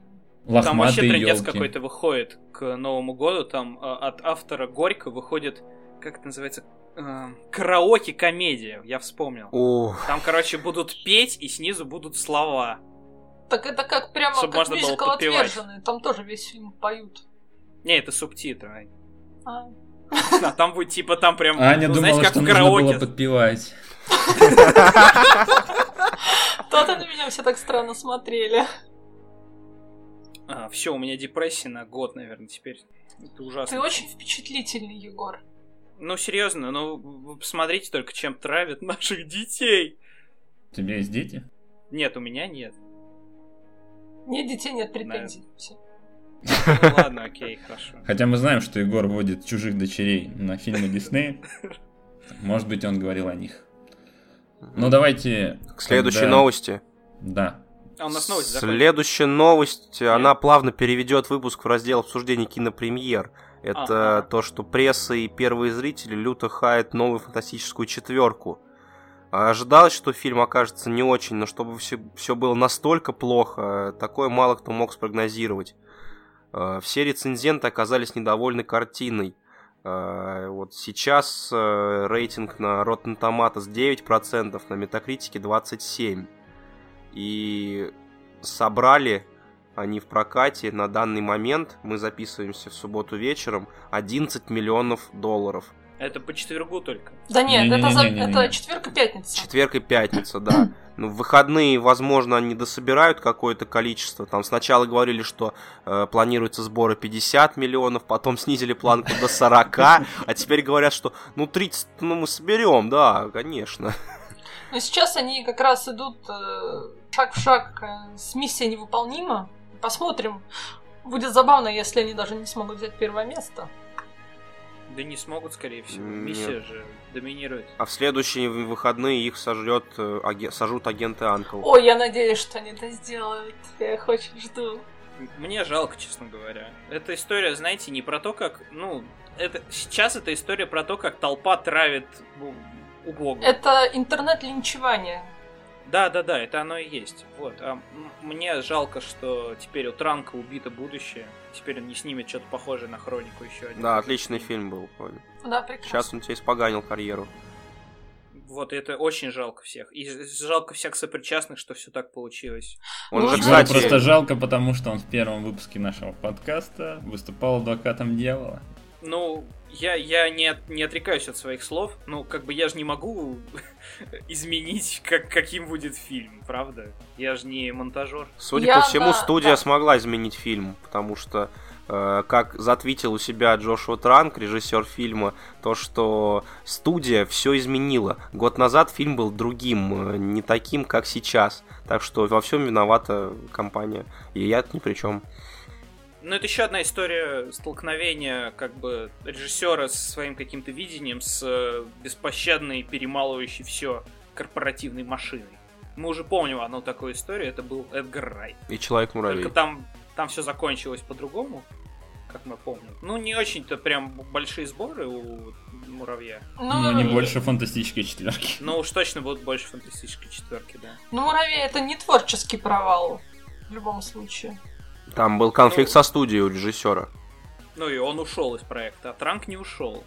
Там вообще лохматые трендец какой-то выходит к Новому году, там э, от автора Горько выходит, как это называется, Э, караоке-комедия, я вспомнил. О, Там, короче, будут петь, и снизу будут слова. Так это как прямо Чтоб как можно было мюзикл подпевать. отверженные. Там тоже весь фильм поют. Не, это субтитры. А. А там будет типа там прям, Аня ну, думала, знаете, как что в нужно караоке. было подпевать. То-то на меня все так странно смотрели. все, у меня депрессия на год, наверное, теперь. Это ужасно. Ты очень впечатлительный, Егор. Ну, серьезно, ну, вы посмотрите только, чем травят наших детей. У тебя есть дети? Нет, у меня нет. Нет детей, нет претензий. (laughs) Ладно, окей, хорошо. Хотя мы знаем, что Егор водит чужих дочерей на фильмы Диснея. Может быть, он говорил о них. Ну, давайте... к следующей новости. Да. А у нас новость. Следующая новость, она плавно переведет выпуск в раздел обсуждения кинопремьер. Это то, что пресса и первые зрители люто хаят новую фантастическую четверку. А Ожидалось, что фильм окажется не очень, но чтобы все, все было настолько плохо, такое мало кто мог спрогнозировать. Э, Все рецензенты оказались недовольны картиной. Э, Вот сейчас э, рейтинг на Rotten Tomatoes 9%, на Метакритике 27%. И собрали они в прокате на данный момент, мы записываемся в субботу вечером, 11 миллионов долларов. Это по четвергу только. Да нет, это, за... Не-не-не-не-не. это четверг-пятница. Четверг и пятница, да. (clears throat) Ну, в выходные, возможно, они дособирают какое-то количество. Там сначала говорили, что э, планируются сборы 50 миллионов, потом снизили планку до 40, а теперь говорят, что ну 30 ну, мы соберем, да, конечно. Но сейчас они как раз идут э, шаг в шаг э, с миссией невыполнима. Посмотрим. Будет забавно, если они даже не смогут взять первое место. Да не смогут, скорее всего. Нет. Миссия же доминирует. А в следующие выходные их сожрет, э, аге- сожрут агенты Анкл. Ой, я надеюсь, что они это сделают. Я их очень жду. Мне жалко, честно говоря. Эта история, знаете, не про то, как... Ну, это сейчас эта история про то, как толпа травит у- убого. Это интернет-линчевание. Да, да, да, это оно и есть. Вот. А мне жалко, что теперь у Транка убито будущее. Теперь он не снимет что-то похожее на хронику еще один. Да, отличный фильм был. Да, прекрасно. Сейчас он тебе испоганил карьеру. Вот, это очень жалко всех. И жалко всех сопричастных, что все так получилось. Он Ну, же, кстати, просто жалко, потому что он в первом выпуске нашего подкаста выступал адвокатом дьявола. Ну, я, я не, от- не отрекаюсь от своих слов. Ну, как бы я же не могу (laughs) изменить, как, каким будет фильм, правда? Я же не монтажер. Судя Я, по всему, да, студия да. смогла изменить фильм, потому что Э, как затвитил у себя Джошуа Транк, режиссер фильма, то, что студия все изменила. Год назад фильм был другим, э, не таким, как сейчас. Так что во всем виновата компания. И я ни при чем. Ну, это еще одна история столкновения как бы режиссера со своим каким-то видением с э, беспощадной, перемалывающей все корпоративной машиной. Мы уже помним одну такую историю, это был Эдгар Райт. И Человек-муравей. Только там там все закончилось по-другому, как мы помним. Ну, не очень-то прям большие сборы у муравья. Ну, ну не больше фантастической четверки. Ну, уж точно будут больше фантастической четверки, да. Ну, муравей это не творческий провал в любом случае. Там был конфликт ну, со студией у режиссера. Ну и он ушел из проекта, а Транк не ушел.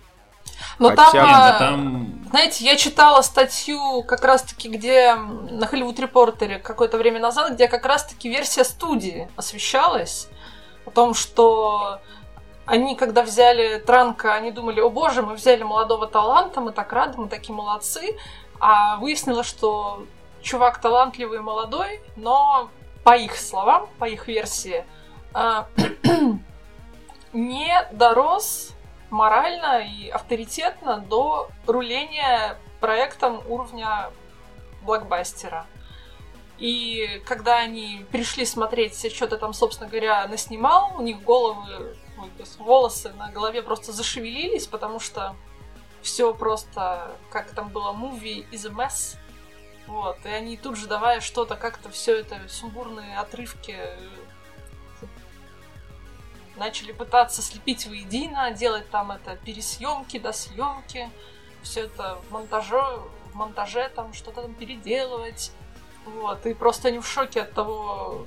Но Хотя... там, а, там, знаете, я читала статью как раз-таки, где на Hollywood Reporter какое-то время назад, где как раз-таки версия студии освещалась о том, что они, когда взяли Транка, они думали, о боже, мы взяли молодого таланта, мы так рады, мы такие молодцы. А выяснилось, что чувак талантливый и молодой, но по их словам, по их версии, (clears throat) не дорос морально и авторитетно до руления проектом уровня блокбастера. И когда они пришли смотреть, что-то там, собственно говоря, наснимал, у них головы, волосы на голове просто зашевелились, потому что все просто, как там было, movie is a mess. Вот, и они тут же давая что-то, как-то все это сумбурные отрывки начали пытаться слепить воедино, делать там это пересъемки, досъемки, все это в монтаже, в монтаже там что-то там переделывать. Вот, и просто они в шоке от того,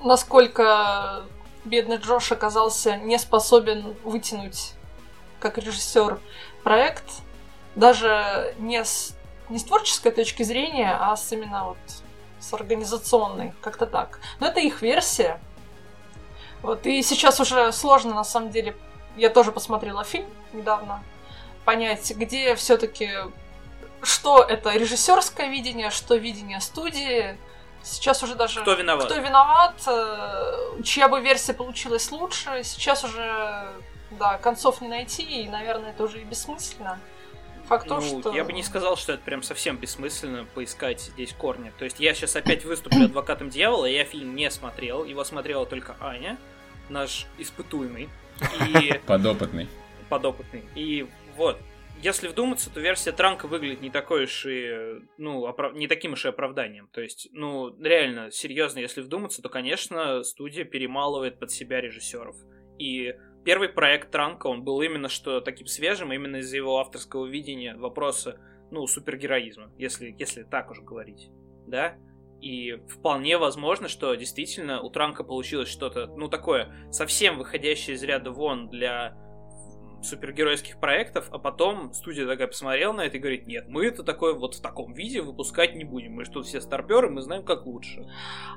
насколько бедный Джош оказался не способен вытянуть как режиссер проект, даже не с, не с творческой точки зрения, а с именно вот с организационной, как-то так. Но это их версия, вот, и сейчас уже сложно, на самом деле, я тоже посмотрела фильм недавно, понять, где все-таки что это режиссерское видение, что видение студии. Сейчас уже даже... Кто виноват? Кто виноват, э, чья бы версия получилась лучше. Сейчас уже, да, концов не найти, и, наверное, это уже и бессмысленно. Факт ну, то, что... Я бы не сказал, что это прям совсем бессмысленно поискать здесь корни. То есть я сейчас опять выступлю адвокатом дьявола, я фильм не смотрел, его смотрела только Аня, наш испытуемый. И... (laughs) Подопытный. Подопытный. И вот, если вдуматься, то версия Транка выглядит не такой уж и, ну, оправ... не таким уж и оправданием. То есть, ну, реально, серьезно, если вдуматься, то, конечно, студия перемалывает под себя режиссеров. И первый проект Транка, он был именно что таким свежим, именно из-за его авторского видения вопроса, ну, супергероизма, если, если так уж говорить, да? И вполне возможно, что действительно у Транка получилось что-то, ну, такое, совсем выходящее из ряда вон для супергеройских проектов, а потом студия такая посмотрела на это и говорит, нет, мы это такое вот в таком виде выпускать не будем. Мы что, все старперы, мы знаем, как лучше.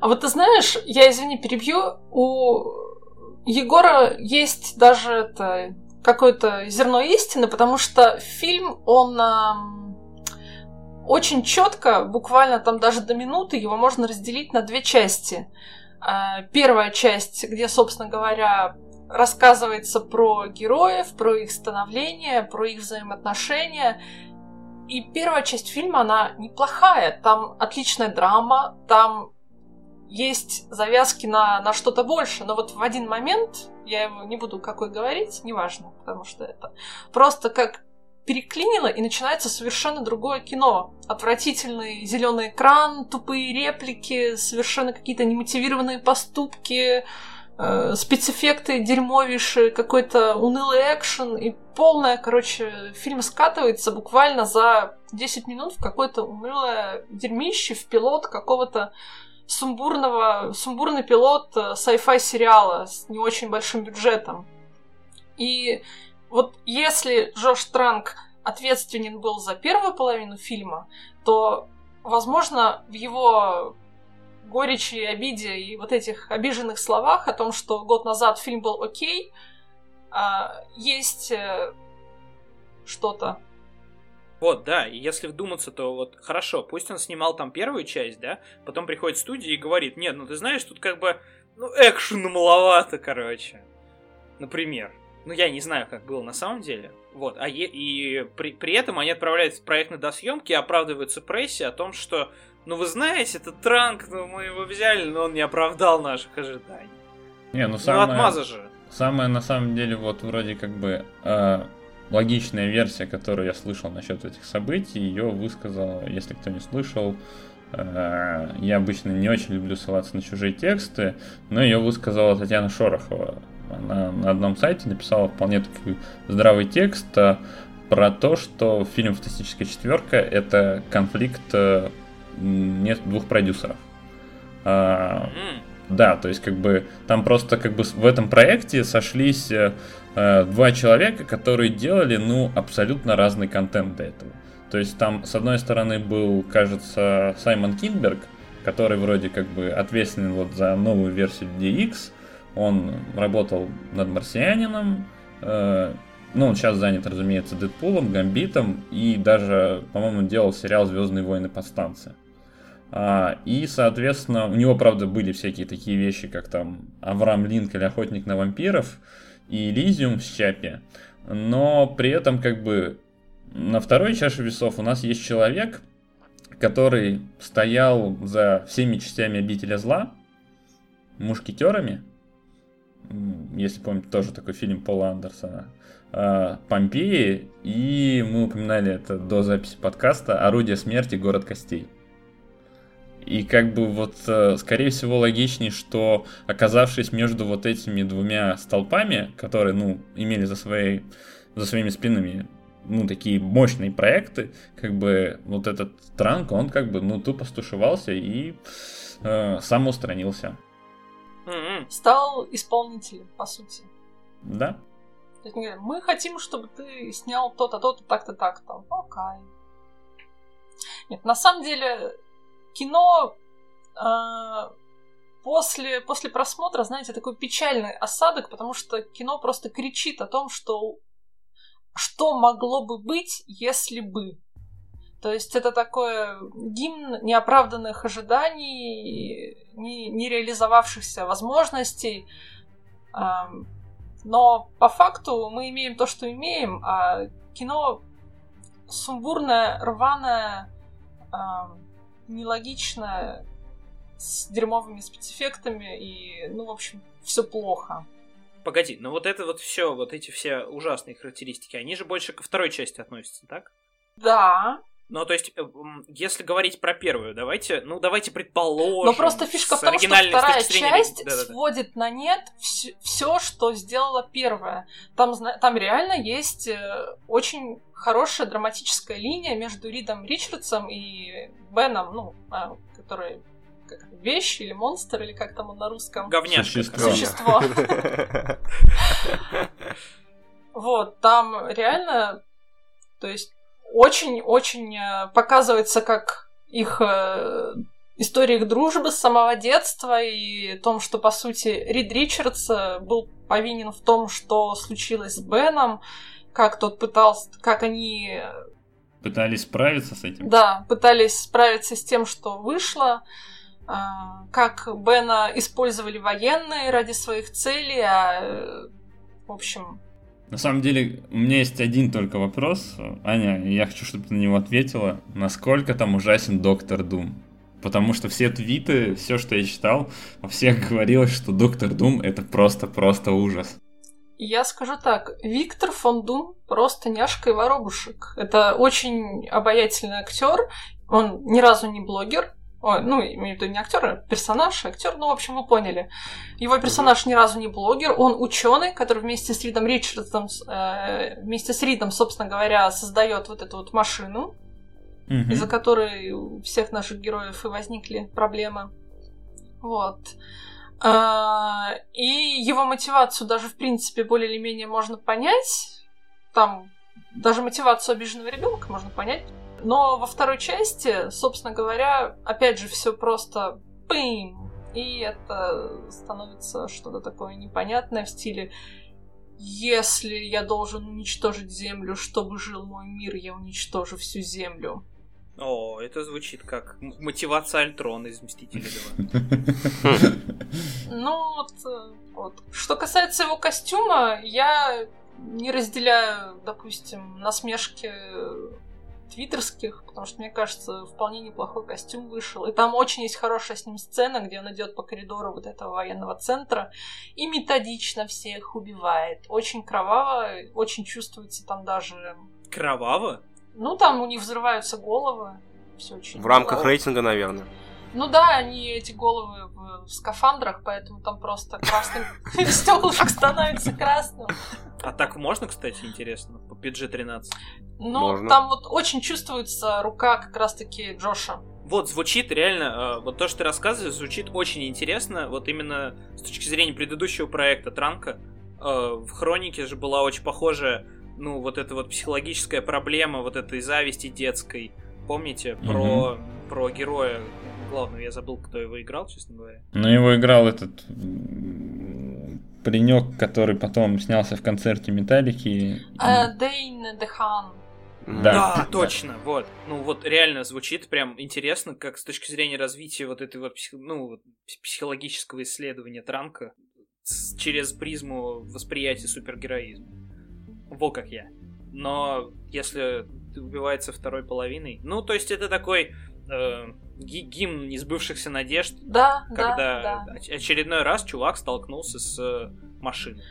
А вот ты знаешь, я, извини, перебью, у Егора есть даже это какое-то зерно истины, потому что фильм, он э, очень четко, буквально там даже до минуты, его можно разделить на две части. Э, первая часть, где, собственно говоря, рассказывается про героев, про их становление, про их взаимоотношения. И первая часть фильма, она неплохая. Там отличная драма, там есть завязки на, на что-то больше, но вот в один момент, я его не буду какой говорить, неважно, потому что это просто как переклинило, и начинается совершенно другое кино. Отвратительный зеленый экран, тупые реплики, совершенно какие-то немотивированные поступки, э, спецэффекты дерьмовейшие, какой-то унылый экшен, и полная, короче, фильм скатывается буквально за 10 минут в какое-то унылое дерьмище, в пилот какого-то сумбурного, сумбурный пилот э, sci-fi сериала с не очень большим бюджетом. И вот если Джош Транк ответственен был за первую половину фильма, то, возможно, в его горечи, обиде и вот этих обиженных словах о том, что год назад фильм был окей, а, есть э, что-то вот, да, и если вдуматься, то вот хорошо, пусть он снимал там первую часть, да, потом приходит в студию и говорит, нет, ну ты знаешь, тут как бы, ну, экшена маловато, короче. например. Ну, я не знаю, как было на самом деле. Вот, а е- и при, при этом они отправляются в проект на досъемки и оправдываются прессе о том, что, ну вы знаете, этот транк, ну мы его взяли, но он не оправдал наших ожиданий. Не, ну Ну, самое, отмаза же. самая на самом деле вот вроде как бы э, логичная версия, которую я слышал насчет этих событий, ее высказал, если кто не слышал, э, я обычно не очень люблю ссылаться на чужие тексты, но ее высказала Татьяна Шорохова. Она на одном сайте написала вполне такой здравый текст э, про то, что фильм «Фантастическая четверка» — это конфликт э, нет двух продюсеров. Да, то есть как бы там просто как бы в этом проекте сошлись э, два человека, которые делали, ну, абсолютно разный контент до этого. То есть там, с одной стороны, был, кажется, Саймон Кинберг, который вроде как бы ответственен вот за новую версию DX. Он работал над Марсианином, э, ну, он сейчас занят, разумеется, Дэдпулом, Гамбитом и даже, по-моему, делал сериал «Звездные войны. Повстанцы». А, и, соответственно, у него, правда, были всякие такие вещи, как там Авраам Линкольн, Охотник на вампиров и Элизиум с Чапи. Но при этом, как бы, на второй чаше весов у нас есть человек, который стоял за всеми частями обителя зла, мушкетерами, если помните, тоже такой фильм Пола Андерсона, а, Помпеи, и мы упоминали это до записи подкаста «Орудие смерти. Город костей». И как бы вот, э, скорее всего, логичней, что оказавшись между вот этими двумя столпами, которые, ну, имели за, своей, за своими спинами, ну, такие мощные проекты, как бы вот этот транк, он как бы, ну, тупо стушевался и э, самоустранился. м-м. Стал исполнителем, по сути. Да? То есть, они говорят, мы хотим, чтобы ты снял то-то, то-то, так-то, так-то. Окей. Нет, на самом деле, кино э, после, после просмотра, знаете, такой печальный осадок, потому что кино просто кричит о том, что что могло бы быть, если бы. То есть это такое гимн неоправданных ожиданий, не, реализовавшихся возможностей. Но по факту мы имеем то, что имеем, а кино сумбурное, рваное, ам, нелогичное, с дерьмовыми спецэффектами и, ну, в общем, все плохо. Погоди, ну вот это вот все, вот эти все ужасные характеристики, они же больше ко второй части относятся, так? Да, Ну, то есть, э, если говорить про первую, давайте, ну, давайте предположим... но просто фишка в том, что вторая точки зрения- часть Да-да-да. сводит на нет все, что сделала первая. Там, зна- там реально есть э, очень хорошая драматическая линия между Ридом Ричардсом и Беном, ну, а, который как это, вещь или монстр, или как там он на русском. Говняшка. Существо. (laughs) Вот, там реально, то есть очень-очень э, показывается, как их э, история их дружбы с самого детства и том, что, по сути, Рид Ричардс э, был повинен в том, что случилось с Беном, как тот пытался, как они, э, Пытались справиться с этим. да, пытались справиться с тем, что вышло, как Бена использовали военные ради своих целей, а, э, в общем, На самом деле, у меня есть один только вопрос. Аня, я хочу, чтобы ты на него ответила. Насколько там ужасен Доктор Дум? Потому что все твиты, все, что я читал, во всех говорилось, что Доктор Дум это просто-просто ужас. Я скажу так, Виктор фон Дум просто няшка и воробушек. Это очень обаятельный актер. Он ни разу не блогер. Ой, ну, имею в виду не актер, а персонаж, актер, ну, в общем, вы поняли. Его персонаж ни разу не блогер, он ученый, который вместе с Ридом Ричардсом, э, вместе с Ридом, собственно говоря, создает вот эту вот машину, Мгм. из-за которой у всех наших героев и возникли проблемы. Вот. А, И его мотивацию даже, в принципе, более или менее можно понять. Там даже мотивацию обиженного ребенка можно понять. Но во второй части, собственно говоря, опять же, все просто пым. И это становится что-то такое непонятное в стиле если я должен уничтожить Землю, чтобы жил мой мир, я уничтожу всю Землю. О, это звучит как мотивация Альтрона из Мстителей 2. (laughs) Ну, вот, вот. Что касается его костюма, я не разделяю, допустим, насмешки твиттерских, потому что, мне кажется, вполне неплохой костюм вышел. И там очень есть хорошая с ним сцена, где он идет по коридору вот этого военного центра и методично всех убивает. Очень кроваво, очень чувствуется там даже... Кроваво? Ну, там у них взрываются головы. Все очень В рамках кроваво. рейтинга, наверное. Ну да, они эти головы в, в скафандрах, поэтому там просто красным (laughs) стеклышек становится красным. А так можно, кстати, интересно, по PG-13? Ну, можно. там вот очень чувствуется рука как раз-таки Джоша. Вот, звучит реально, э, вот то, что ты рассказываешь, звучит очень интересно, вот именно с точки зрения предыдущего проекта Транка. Э, в Хронике же была очень похожая, ну, вот эта вот психологическая проблема, вот этой зависти детской. Помните? Про, угу. про героя главного, я забыл, кто его играл, честно говоря. Ну, его играл этот паренек, который потом снялся в концерте Металлики. Uh, Дейн Дехан. Да, да, точно, вот. Ну вот реально звучит прям интересно, как с точки зрения развития вот этого псих... ну, психологического исследования Транка через призму восприятия супергероизма. Во как я. Но если убивается второй половиной, ну то есть это такой э, гимн несбывшихся надежд, да, когда да, да. очередной раз чувак столкнулся с э, машиной.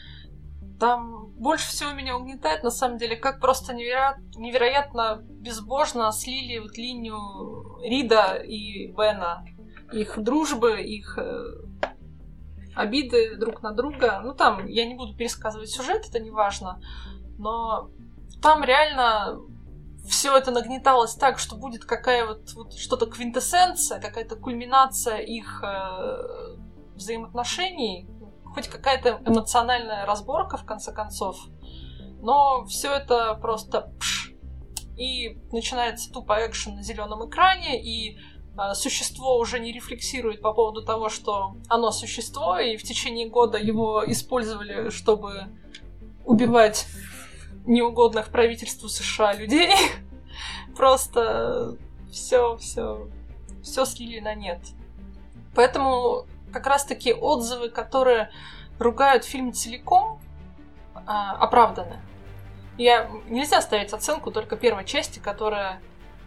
Там больше всего меня угнетает, на самом деле, как просто невероятно, невероятно безбожно слили вот линию Рида и Бена. Их дружбы, их э, обиды друг на друга. Ну, там, я не буду пересказывать сюжет, это не важно. Но там реально все это нагнеталось так, что будет какая вот, вот что-то квинтэссенция, какая-то кульминация их э, взаимоотношений, хоть какая-то эмоциональная разборка в конце концов, но все это просто пш, и начинается тупо экшен на зеленом экране, и э, существо уже не рефлексирует по поводу того, что оно существо, и в течение года его использовали, чтобы убивать неугодных правительству США людей. (laughs) Просто все, все, все слили на нет. Поэтому как раз-таки отзывы, которые ругают фильм целиком, а, оправданы. Я нельзя ставить оценку только первой части, которая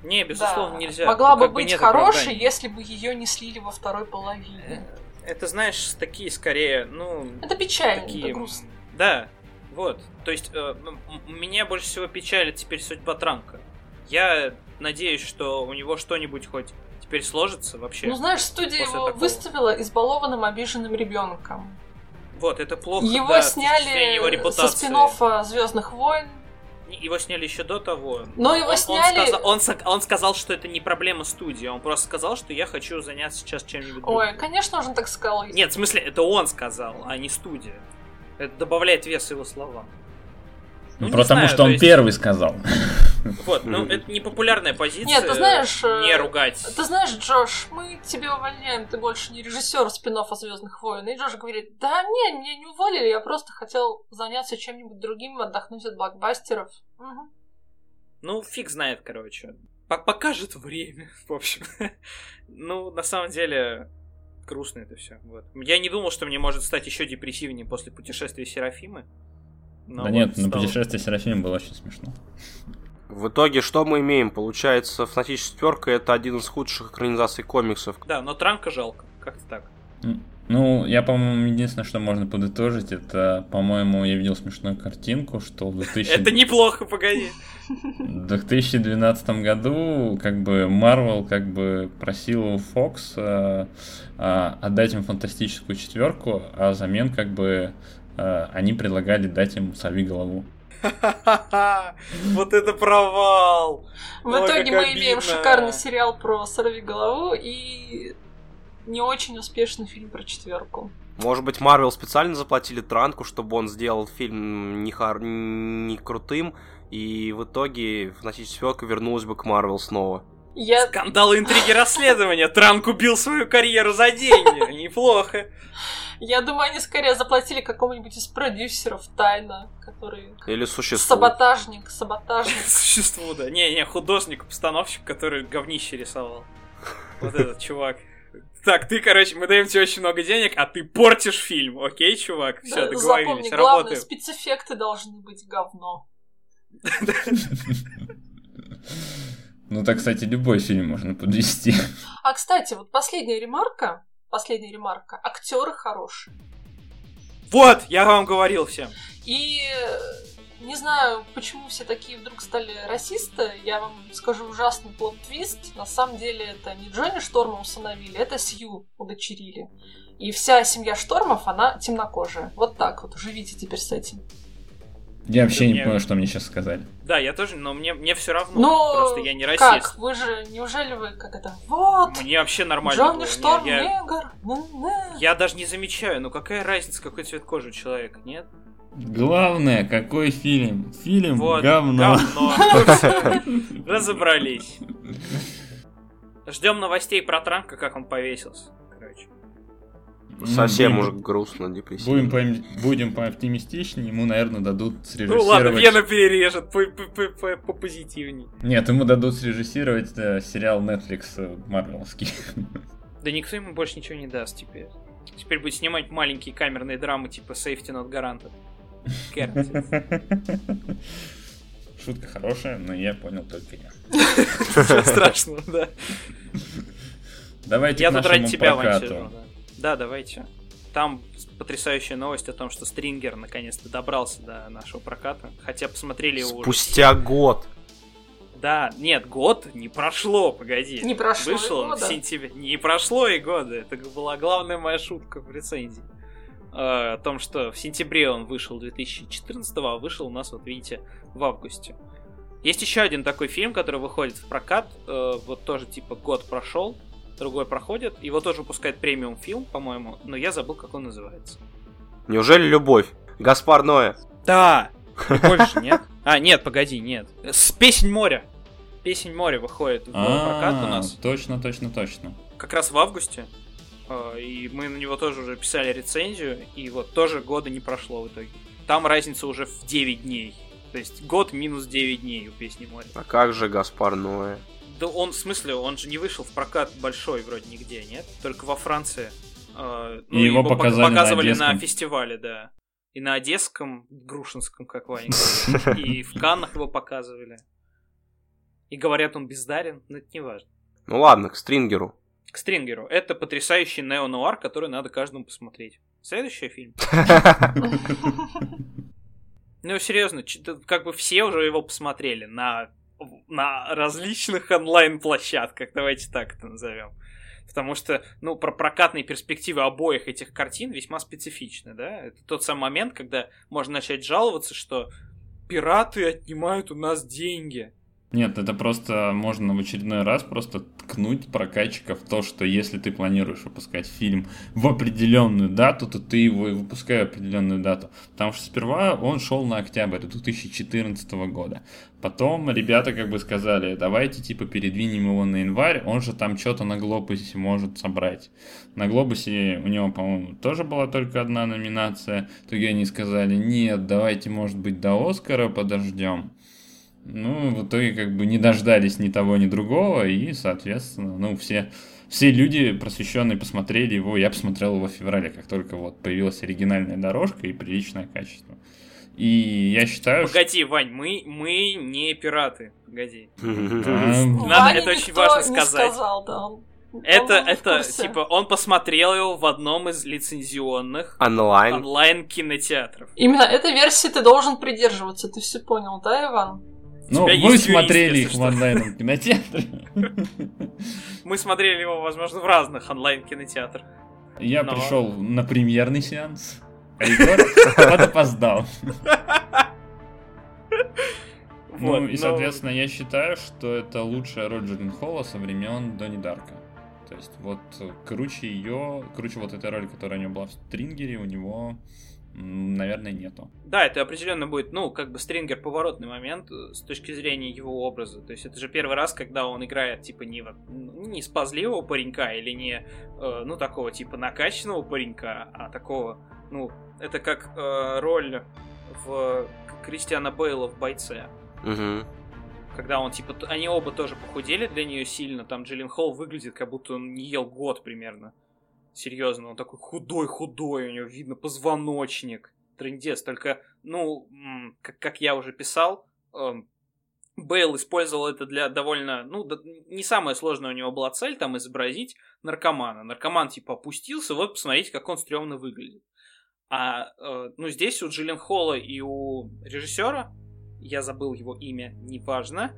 не, безусловно, да, нельзя. Могла бы быть хорошей, если бы ее не слили во второй половине. Э, это, знаешь, такие скорее, ну... Это печально, такие... это грустно. Да, вот, то есть э, меня больше всего печалит теперь судьба Транка. Я надеюсь, что у него что-нибудь хоть теперь сложится вообще. Ну знаешь, студия его такого. выставила избалованным, обиженным ребенком. Вот, это плохо. Его да, сняли его репутации. со спин Звездных войн. Его сняли еще до того. Но его он, сняли. Он сказал, он, он сказал, что это не проблема студии. Он просто сказал, что я хочу заняться сейчас чем-нибудь. Ой, конечно, он так сказал. Нет, в смысле, это он сказал, а не студия. Это добавляет вес его словам. Ну, Потому знаю, что он есть... первый сказал. (laughs) Вот, ну это не популярная позиция. Нет, ты знаешь, не э, ругать. Ты знаешь, Джош, мы тебя увольняем, ты больше не режиссер спин о Звездных войн. И Джош говорит: Да, не, меня не уволили, я просто хотел заняться чем-нибудь другим, отдохнуть от блокбастеров. Угу. Ну, фиг знает, короче. Покажет время, (laughs) в общем. ну, на самом деле, грустно это все. Вот. Я не думал, что мне может стать еще депрессивнее после путешествия Серафимы. Но да вот нет, стало... на путешествие Серафимы было очень смешно. В итоге что мы имеем? Получается, Фнатич четверка это один из худших экранизаций комиксов. Да, но Транка жалко. Как-то так. Ну, я, по-моему, единственное, что можно подытожить, это, по-моему, я видел смешную картинку, что в 2000... Это неплохо, погоди. В 2012 году, как бы, Marvel, как бы, просил у Fox э, э, отдать им фантастическую четверку, а взамен, как бы, э, они предлагали дать им «Сорви голову». (laughs) Вот это провал! В итоге мы имеем шикарный сериал про «Сорви голову» и не очень успешный фильм про четверку. Может быть, Марвел специально заплатили Транку, чтобы он сделал фильм не, хар... не крутым, и в итоге Фантастическая четверка вернулась бы к Марвел снова. Я... Скандалы, интриги, расследования. Трамп купил свою карьеру за деньги. Неплохо. Я думаю, они скорее заплатили какому-нибудь из продюсеров тайно, который... Или существует. Саботажник, саботажник. Существу, да. Не-не, художник, постановщик, который говнище рисовал. Вот этот чувак. Так, ты, короче, мы даем тебе очень много денег, а ты портишь фильм, окей, чувак? Все, Да, договорились, Запомни, главное, работаем. спецэффекты должны быть говно. Ну так, кстати, любой фильм можно подвести. А, кстати, вот последняя ремарка, последняя ремарка, актеры хорошие. Вот, я вам говорил всем. И э, не знаю, почему все такие вдруг стали расисты. Я вам скажу ужасный плод-твист. На самом деле это не Джонни Шторма усыновили, это Сью удочерили. И вся семья Штормов, она темнокожая. Вот так вот, живите теперь с этим. Я вообще не Мне- понял, что мне сейчас сказали. Да, я тоже, но мне, мне все равно. Ну, Просто я не расист. как? Вы же, неужели вы, как это, вот, Мне вообще нормально. Джонни было. Шторм, я, я- негр, на-на. я даже не замечаю, ну какая разница, какой цвет кожи у человека, нет? Главное, какой фильм? Фильм Вот, говно. говно. (laughs) Разобрались. Ждем новостей про Трампа, как он повесился. Короче. Ну, Совсем будем- уже грустно, депрессивно. Будем, по- будем пооптимистичнее, ему, наверное, дадут Ну срежиссировать... ладно, Вена перережет по- по- по- по- попозитивней. Нет, ему дадут срежиссировать э, сериал Netflix э, Марвеловский. Да никто ему больше ничего не даст теперь. Теперь будет снимать маленькие камерные драмы типа Safety Not Guaranteed. Шутка хорошая, но я понял только я. Страшного, да. Давайте Я к тут ради тебя, сижу, да. Да, давайте. Там потрясающая новость о том, что Стрингер наконец-то добрался до нашего проката. Хотя посмотрели его уже Спустя год. Да, нет, год не прошло, погоди. Не прошло и Вышел он в года. сентябре. Не прошло и года. Это была главная моя шутка в рецензии. Э, О том, что в сентябре он вышел 2014, а вышел у нас, вот видите, в августе. Есть еще один такой фильм, который выходит в прокат. э, Вот тоже типа год прошел, другой проходит. Его тоже выпускает премиум фильм, по-моему, но я забыл, как он называется. Неужели любовь? Гаспар Ноэ. Да! (laughs) Больше нет? А, нет, погоди, нет. С Песнь моря. Песнь моря выходит в прокат у А, нас. Точно, точно, точно. как раз в августе. Э, И мы на него тоже уже писали рецензию, и вот тоже года не прошло в итоге. Там разница уже в 9 дней. То есть год минус 9 дней у песни моря. А как же Гаспар Ноэ? Да он, в смысле, он же не вышел в прокат большой вроде нигде, нет? Только во Франции. Э, И его пок- показали на показывали на, Одесском. фестивале, да. И на Одесском, Грушинском, как Ваня. (laughs) И в Каннах его показывали. И говорят, он бездарен, но это не важно. Ну ладно, к Стрингеру. К Стрингеру. Это потрясающий неонуар, который надо каждому посмотреть. Следующий фильм. (laughs) Ну, серьезно, как бы все уже его посмотрели на, на различных онлайн-площадках, давайте так это назовем. Потому что, ну, про прокатные перспективы обоих этих картин весьма специфичны, да? Это тот самый момент, когда можно начать жаловаться, что пираты отнимают у нас деньги. Нет, это просто можно в очередной раз просто ткнуть прокатчиков в то, что если ты планируешь выпускать фильм в определенную дату, то ты его и выпускай в определенную дату. Потому что сперва он шел на октябрь 2014 года. Потом ребята как бы сказали, давайте типа передвинем его на январь, он же там что-то на Глобусе может собрать. На Глобусе у него, по-моему, тоже была только одна номинация. В итоге они сказали, нет, давайте, может быть, до Оскара подождем. Ну, в итоге как бы не дождались ни того, ни другого, и, соответственно, ну, все, все люди просвещенные посмотрели его, я посмотрел его в феврале, как только вот появилась оригинальная дорожка и приличное качество. И я считаю, что... Погоди, Вань, мы, мы не пираты. Погоди. А, Надо, это очень важно сказать. сказал, да. он- Это, это, типа, он посмотрел его в одном из лицензионных Онлайн. онлайн-кинотеатров. Именно этой версии ты должен придерживаться, ты все понял, да, Иван? Ну, вы смотрели их в онлайном (laughs) кинотеатре. Мы смотрели его, возможно, в разных онлайн-кинотеатрах. Я Но- пришел на премьерный сеанс, а Егор подопоздал. (laughs) Вот, Ну и, но- соответственно, я считаю, что это лучшая роль Джиллин Холла со времен Донни Дарка. То есть вот э, круче ее, круче вот этой роли, которая у него была в Стрингере, у него наверное, нету. Да, это определенно будет, ну, как бы стрингер поворотный момент э, с точки зрения его образа. То есть это же первый раз, когда он играет, типа, не, вот, не спазливого паренька или не, э, ну, такого, типа, накачанного паренька, а такого, ну, это как э, роль в Кристиана Бейла в «Бойце». Угу. Когда он, типа, они оба тоже похудели для нее сильно, там Джиллин Холл выглядит, как будто он не ел год примерно. Серьезно, он такой худой-худой, у него видно позвоночник. Трендец, только, ну, как, как я уже писал, эм, Бейл использовал это для довольно, ну, не самая сложная у него была цель, там, изобразить наркомана. Наркоман, типа, опустился, вот, посмотрите, как он стрёмно выглядит. А, э, ну, здесь у Джиллен Холла и у режиссера, я забыл его имя, неважно,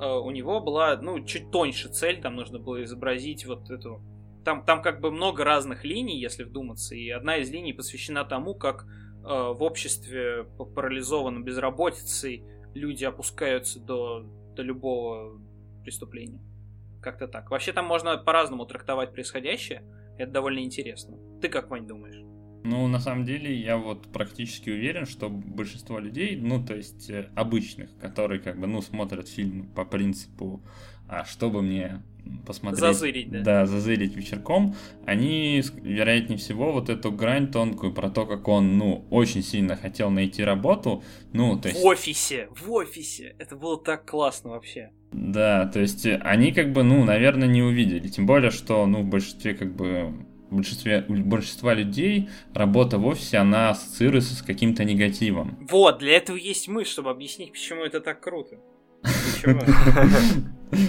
э, у него была, ну, чуть тоньше цель, там нужно было изобразить вот эту там, там как бы много разных линий, если вдуматься, и одна из линий посвящена тому, как э, в обществе парализованном безработицей люди опускаются до, до любого преступления. Как-то так. Вообще там можно по-разному трактовать происходящее. Это довольно интересно. Ты как, Вань, думаешь? Ну, на самом деле, я вот практически уверен, что большинство людей, ну, то есть э, обычных, которые как бы, ну, смотрят фильм по принципу, а что бы мне посмотреть. Зазырить, да. Да, зазырить вечерком. Они, вероятнее всего, вот эту грань тонкую про то, как он, ну, очень сильно хотел найти работу, ну, то есть... В офисе, в офисе. Это было так классно вообще. Да, то есть они как бы, ну, наверное, не увидели. Тем более, что, ну, в большинстве как бы большинстве, у большинства людей работа в офисе, она ассоциируется с каким-то негативом. Вот, для этого есть мы, чтобы объяснить, почему это так круто.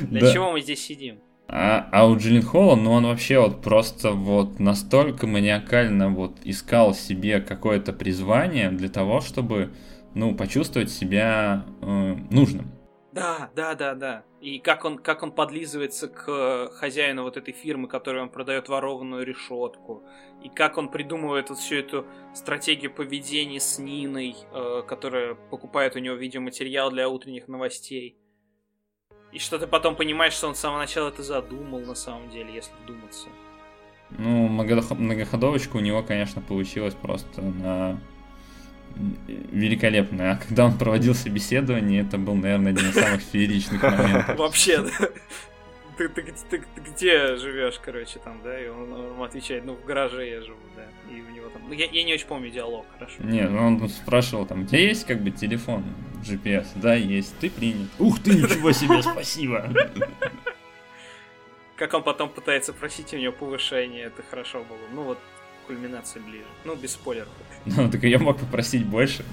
Для чего (laughs) мы здесь сидим? А, а у Джиллин Холла, ну он вообще вот просто вот настолько маниакально вот искал себе какое-то призвание для того, чтобы, ну, почувствовать себя э, нужным. Да, да, да, да. И как он, как он подлизывается к хозяину вот этой фирмы, которой он продает ворованную решетку. И как он придумывает вот всю эту стратегию поведения с Ниной, э, которая покупает у него видеоматериал для утренних новостей. И что ты потом понимаешь, что он с самого начала это задумал, на самом деле, если вдуматься. Ну, многоходовочка у него, конечно, получилась просто на великолепная. А когда он проводил собеседование, это был, наверное, один из самых фееричных моментов. Вообще, да. Ты, ты, ты, ты где живешь, короче, там, да? И он, он отвечает, ну, в гараже я живу, да. И у него там. Ну, я, я не очень помню диалог, хорошо. Не, ну он спрашивал там, у тебя есть как бы телефон GPS? Да, есть. Ты принят. Ух ты, ничего себе, спасибо. Как он потом пытается просить у него повышение, это хорошо было. Ну вот, кульминации ближе. Ну, без спойлеров. Ну, так я мог попросить больше.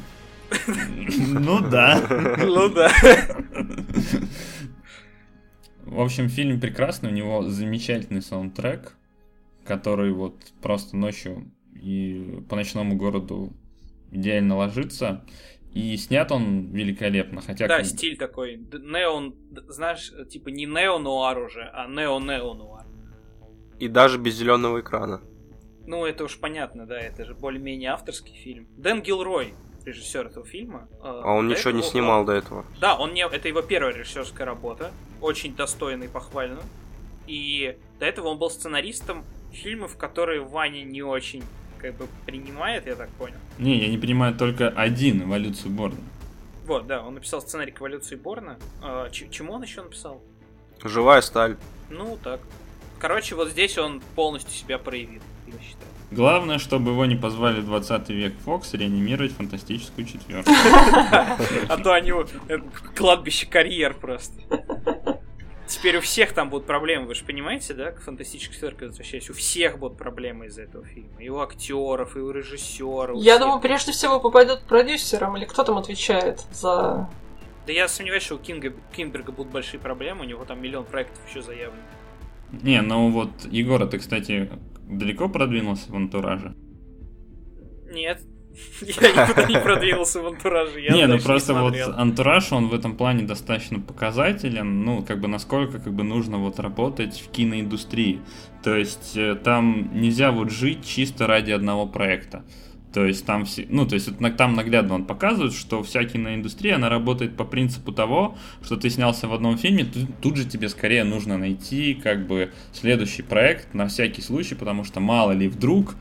Ну да. Ну да. (laughs) В общем, фильм прекрасный, у него замечательный саундтрек, который вот просто ночью и по ночному городу идеально ложится. И снят он великолепно, хотя... Да, стиль такой, неон, знаешь, типа не нео-нуар уже, а нео-нео-нуар. И даже без зеленого экрана. Ну, это уж понятно, да, это же более-менее авторский фильм. Дэн Гилрой, режиссер этого фильма. Э, а он ничего не снимал он... до этого. Да, он не... это его первая режиссерская работа, очень достойная и похвальна. И до этого он был сценаристом фильмов, которые Ваня не очень как бы принимает, я так понял. Не, я не принимаю только один эволюцию Борна. Вот, да, он написал сценарий к эволюции Борна. А, чему он еще написал? Живая сталь. Ну, так. Короче, вот здесь он полностью себя проявил я считаю. Главное, чтобы его не позвали в 20 век Фокс реанимировать фантастическую четверку. (laughs) А то они кладбище карьер просто. Теперь у всех там будут проблемы, вы же понимаете, да, к фантастической четверке возвращаясь, у всех будут проблемы из-за этого фильма. И у актеров, и у режиссера. Я думаю, прежде всего попадет продюсером, или кто там отвечает за... Да я сомневаюсь, что у Кинга, Кинберга будут большие проблемы, у него там миллион проектов еще заявлено. Не, ну вот, Егор, ты, кстати, далеко продвинулся в антураже? Нет. (laughs) Я никуда не продвинулся в антураже. Я не, ну просто вот антураж, он в этом плане достаточно показателен, ну, как бы насколько как бы нужно вот работать в киноиндустрии. То есть э, там нельзя вот жить чисто ради одного проекта. То есть там все, ну, то есть там наглядно он показывает, что вся киноиндустрия, она работает по принципу того, что ты снялся в одном фильме, тут, тут же тебе скорее нужно найти как бы следующий проект на всякий случай, потому что мало ли вдруг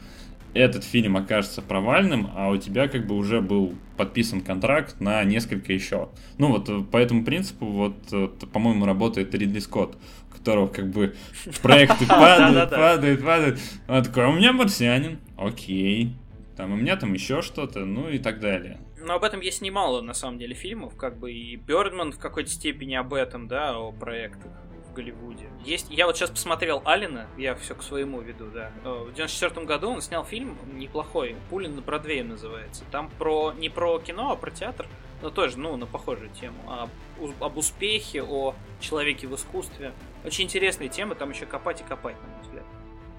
этот фильм окажется провальным, а у тебя как бы уже был подписан контракт на несколько еще. Ну вот э, по этому принципу вот, э, по-моему, работает Ридли Скотт, которого как бы (laughs) проекты падают, падают, падают. Он такой, «А у меня марсианин, окей. Там у меня там еще что-то, ну и так далее. Но об этом есть немало, на самом деле, фильмов, как бы и Бёрдман в какой-то степени об этом, да, о проектах. Голливуде. Есть, я вот сейчас посмотрел Алина, я все к своему веду, да. Э, в 94 году он снял фильм неплохой, Пулин на Бродвее называется. Там про не про кино, а про театр, но тоже, ну, на похожую тему. Об, об успехе, о человеке в искусстве. Очень интересные темы, там еще копать и копать, на мой взгляд.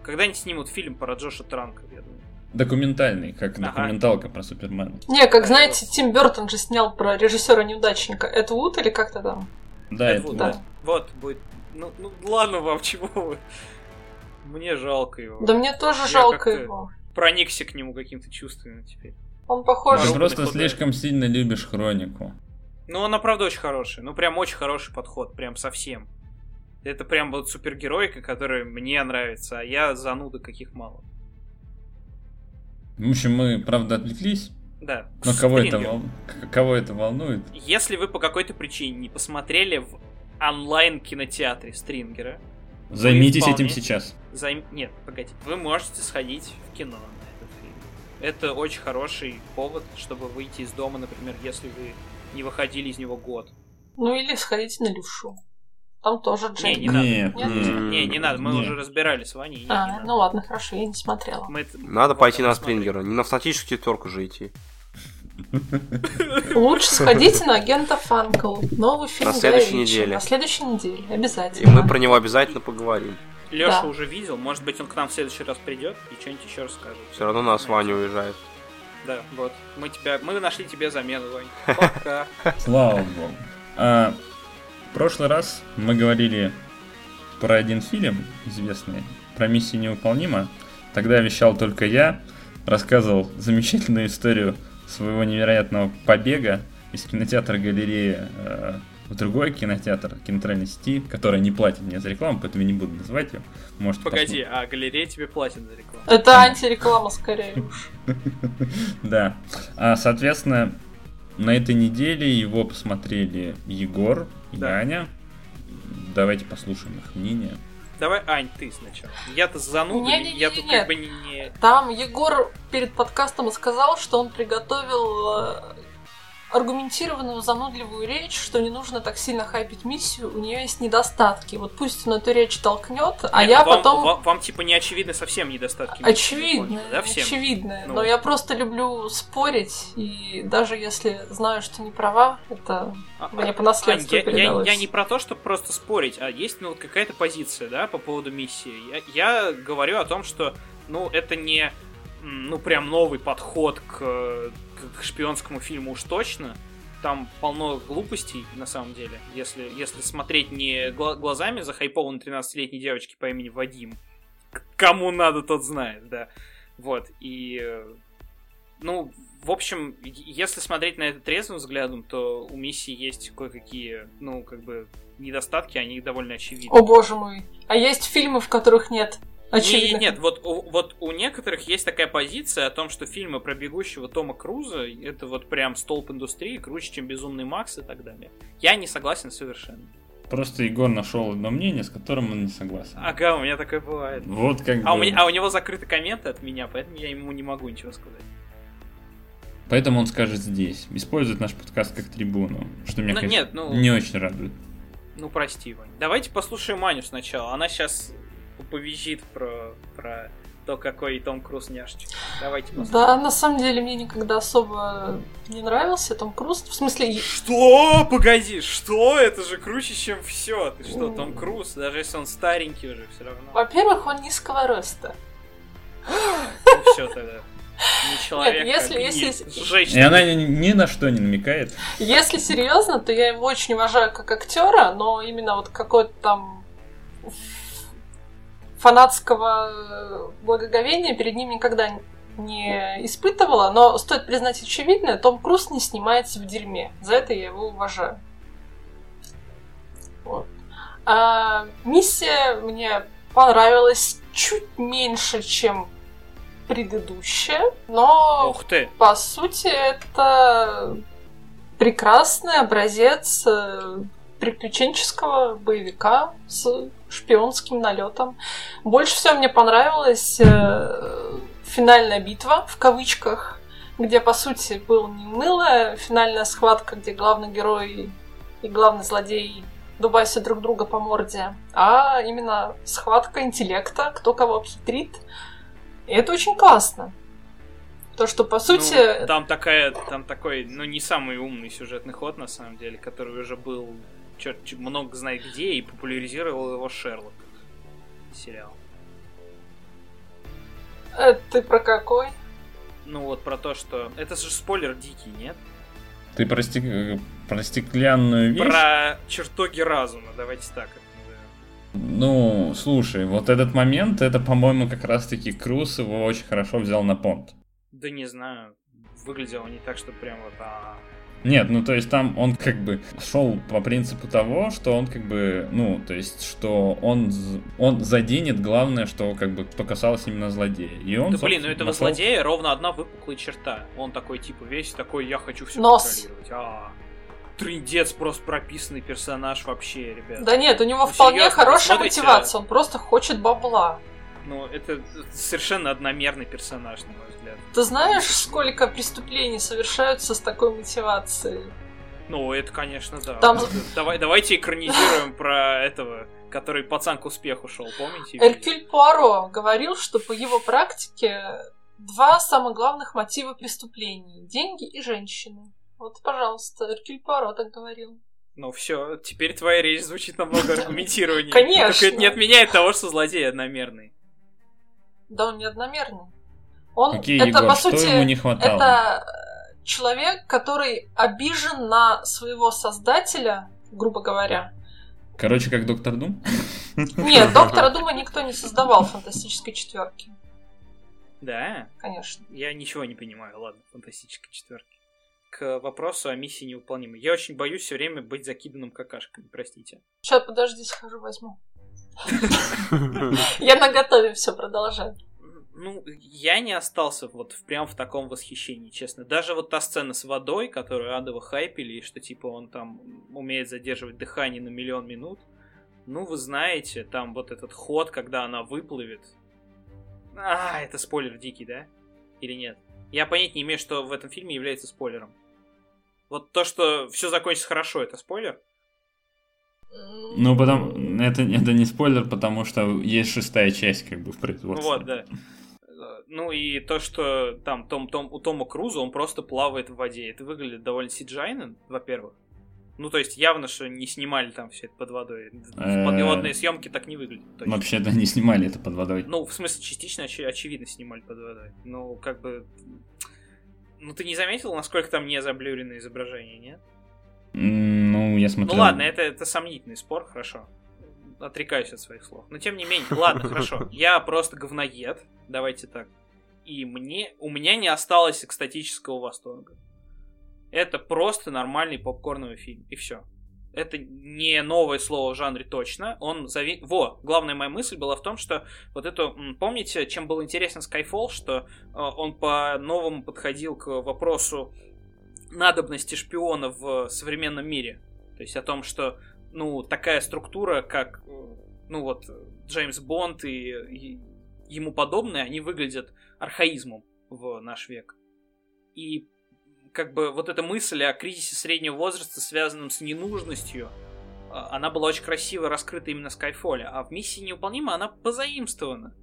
Когда-нибудь снимут фильм про Джоша Транка, я думаю. Документальный, как ага. документалка про Супермена. Не, как знаете, Тим Бертон же снял про режиссера-неудачника. Это Вуд или как-то там? Да, это, это да. Вот, будет ну, ну ладно вам, (laughs) чего вы. Мне жалко его. Да мне тоже Я жалко его. Проникся к нему каким-то чувством теперь. Он похож. Ты просто слишком сильно любишь хронику. Ну, она правда очень хорошая. Ну, прям очень хороший подход. Прям совсем. Это прям вот супергеройка, которая мне нравится, а я зануда каких мало. В общем, мы, правда, отвлеклись. Да. Но кого это, вол... кого это волнует? Если вы по какой-то причине не посмотрели в онлайн-кинотеатре Стрингера. Займитесь вполне... этим сейчас. Займ... Нет, погоди. Вы можете сходить в кино на этот фильм. Это очень хороший повод, чтобы выйти из дома, например, если вы не выходили из него год. Ну или сходите на левшу. Там тоже Джейк. Не, не надо. Нет. Не, не надо, мы нет. уже разбирали с Ваней. А, ну ладно, хорошо, я не смотрела. Мы... Надо пойти на Стрингера, не на статическую четверку же идти. (laughs) Лучше сходите на агента Фанкл. Новый фильм На следующей неделе. На следующей неделе, обязательно. И мы про него обязательно поговорим. Леша да. уже видел, может быть, он к нам в следующий раз придет и что-нибудь еще расскажет. Все равно нас Ваня уезжает. Да, вот. Мы тебя. Мы нашли тебе замену, Вань. (laughs) Пока. Слава богу. В прошлый раз мы говорили про один фильм известный, про миссию невыполнима. Тогда вещал только я, рассказывал замечательную историю своего невероятного побега из кинотеатра галереи э, в другой кинотеатр, кинотеатральной сети, которая не платит мне за рекламу, поэтому я не буду называть ее. Может, Погоди, посмотрим. а галерея тебе платит за рекламу? Это антиреклама скорее (laughs) Да. А, соответственно, на этой неделе его посмотрели Егор и Аня. Давайте послушаем их мнение. Давай, Ань, ты сначала. Я-то зануда, не, не, не, я тут нет. как бы не, не... Там Егор перед подкастом сказал, что он приготовил э, аргументированную, занудливую речь, что не нужно так сильно хайпить миссию, у нее есть недостатки. Вот пусть он эту речь толкнет, а Нет, я вам, потом... Вам, вам, типа, не очевидны совсем недостатки Очевидно, да, всем? очевидно. Ну. Но я просто люблю спорить, и даже если знаю, что не права, это а, мне по наследству Ань, я, я, я не про то, чтобы просто спорить, а есть ну, какая-то позиция, да, по поводу миссии. Я, я говорю о том, что, ну, это не ну, прям новый подход к к шпионскому фильму уж точно. Там полно глупостей, на самом деле. Если, если смотреть не глазами захайпованной 13-летней девочки по имени Вадим. Кому надо, тот знает, да. Вот, и... Ну, в общем, если смотреть на это трезвым взглядом, то у миссии есть кое-какие, ну, как бы, недостатки, они довольно очевидны. О боже мой. А есть фильмы, в которых нет Очевидно. Нет, нет, вот, вот у некоторых есть такая позиция о том, что фильмы про бегущего Тома Круза это вот прям столб индустрии, круче, чем Безумный Макс и так далее. Я не согласен совершенно. Просто Егор нашел одно мнение, с которым он не согласен. Ага, у меня такое бывает. Вот как а, бы... у меня, а у него закрыты комменты от меня, поэтому я ему не могу ничего сказать. Поэтому он скажет здесь. Использует наш подкаст как трибуну. Что меня, ну, конечно, нет, ну... не очень радует. Ну, прости, Вань. Давайте послушаем Аню сначала. Она сейчас повизит про, про то, какой Том Круз няшечка. Давайте посмотрим. Да, на самом деле мне никогда особо не нравился Том Круз. В смысле... Что? Погоди, что? Это же круче, чем все. Ты что, Том Круз? Даже если он старенький уже, все равно. Во-первых, он низкого роста. Ну все тогда. Не человек, Нет, если, если... Женщина. И она ни, ни на что не намекает. Если серьезно, то я его очень уважаю как актера, но именно вот какой-то там фанатского благоговения перед ним никогда не испытывала, но стоит признать очевидное, Том Круз не снимается в дерьме. За это я его уважаю. Вот. А, миссия мне понравилась чуть меньше, чем предыдущее, но Ух ты! по сути это прекрасный образец э, приключенческого боевика с шпионским налетом. Больше всего мне понравилась э, финальная битва в кавычках, где по сути был не унылая финальная схватка, где главный герой и главный злодей дубайся друг друга по морде, а именно схватка интеллекта, кто кого обхитрит. И это очень классно. То, что по сути... Ну, там такая, там такой, ну, не самый умный сюжетный ход, на самом деле, который уже был черт много знает где, и популяризировал его Шерлок. Сериал. Это ты про какой? Ну вот про то, что... Это же спойлер дикий, нет? Ты про, стек... про стеклянную вещь? Про чертоги разума, давайте так это назовем. Ну, слушай, вот этот момент, это, по-моему, как раз-таки Круз его очень хорошо взял на понт. Да не знаю, выглядело не так, что прям вот... А... Нет, ну то есть там он как бы шел по принципу того, что он как бы, ну, то есть, что он, он заденет главное, что как бы, что касалось именно злодея. И он, да блин, ну этого нашел... злодея ровно одна выпуклая черта. Он такой, типа, весь такой, я хочу все Нос. контролировать. А, трындец, просто прописанный персонаж вообще, ребят. Да нет, у него Ну, вполне серьезно, хорошая смотрите- мотивация, он просто хочет бабла. Ну, это совершенно одномерный персонаж, на мой взгляд. Ты знаешь, сколько преступлений совершаются с такой мотивацией? Ну, это, конечно, да. Там- Давай, давайте экранизируем (laughs) про этого, который пацан к успеху шел, помните? Эркюль Пуаро говорил, что по его практике два самых главных мотива преступлений – деньги и женщины. Вот, пожалуйста, Эркюль Пуаро так говорил. Ну все, теперь твоя речь звучит намного (laughs) аргументированнее. Конечно. Только это не отменяет того, что злодей одномерный. Да он не одномерный. Он, Окей, это, Егор, по что сути, ему не хватало? это э, человек, который обижен на своего создателя, грубо говоря. Короче, как Доктор Дум? (laughs) Нет, Доктора Дума никто не создавал в фантастической четверке, Да? конечно. Я ничего не понимаю, ладно, фантастической четверки. К вопросу о миссии невыполнимой. Я очень боюсь все время быть закиданным какашками, простите. Сейчас, подожди, схожу, возьму. Я наготове все продолжаю. Ну, я не остался вот в- прям в таком восхищении, честно. Даже вот та сцена с водой, которую адово хайпили, и что типа он там умеет задерживать дыхание на миллион минут. Ну, вы знаете, там вот этот ход, когда она выплывет. А, это спойлер дикий, да? Или нет? Я понять не имею, что в этом фильме является спойлером. Вот то, что все закончится хорошо, это спойлер? Ну, потом, это, это не спойлер, потому что есть шестая часть, как бы, в производстве. вот, да. Ну и то, что там Том, Том, у Тома Круза он просто плавает в воде. Это выглядит довольно сиджайно, во-первых. Ну, то есть явно, что не снимали там все это под водой. Э, Подводные съемки так не выглядят. Вообще-то не снимали это под водой. Ну, в смысле, частично, очи- очевидно, снимали под водой. Ну, как бы... Ну, ты не заметил, насколько там не заблюрено изображение, нет? Ну, я Ну смотрел. ладно, это, это сомнительный спор, хорошо. Отрекаюсь от своих слов. Но тем не менее, ладно, (laughs) хорошо. Я просто говноед, давайте так. И мне, у меня не осталось экстатического восторга. Это просто нормальный попкорновый фильм, и все. Это не новое слово в жанре точно. Он зави... Во, главная моя мысль была в том, что вот эту... Помните, чем был интересен Skyfall, что э, он по-новому подходил к вопросу надобности шпиона в современном мире. То есть о том, что, ну, такая структура, как, э, ну вот, Джеймс Бонд и, и ему подобные, они выглядят архаизмом в наш век. И как бы вот эта мысль о кризисе среднего возраста, связанном с ненужностью, а, она была очень красиво раскрыта именно в Скайфоле, а в миссии неуполнима она позаимствована.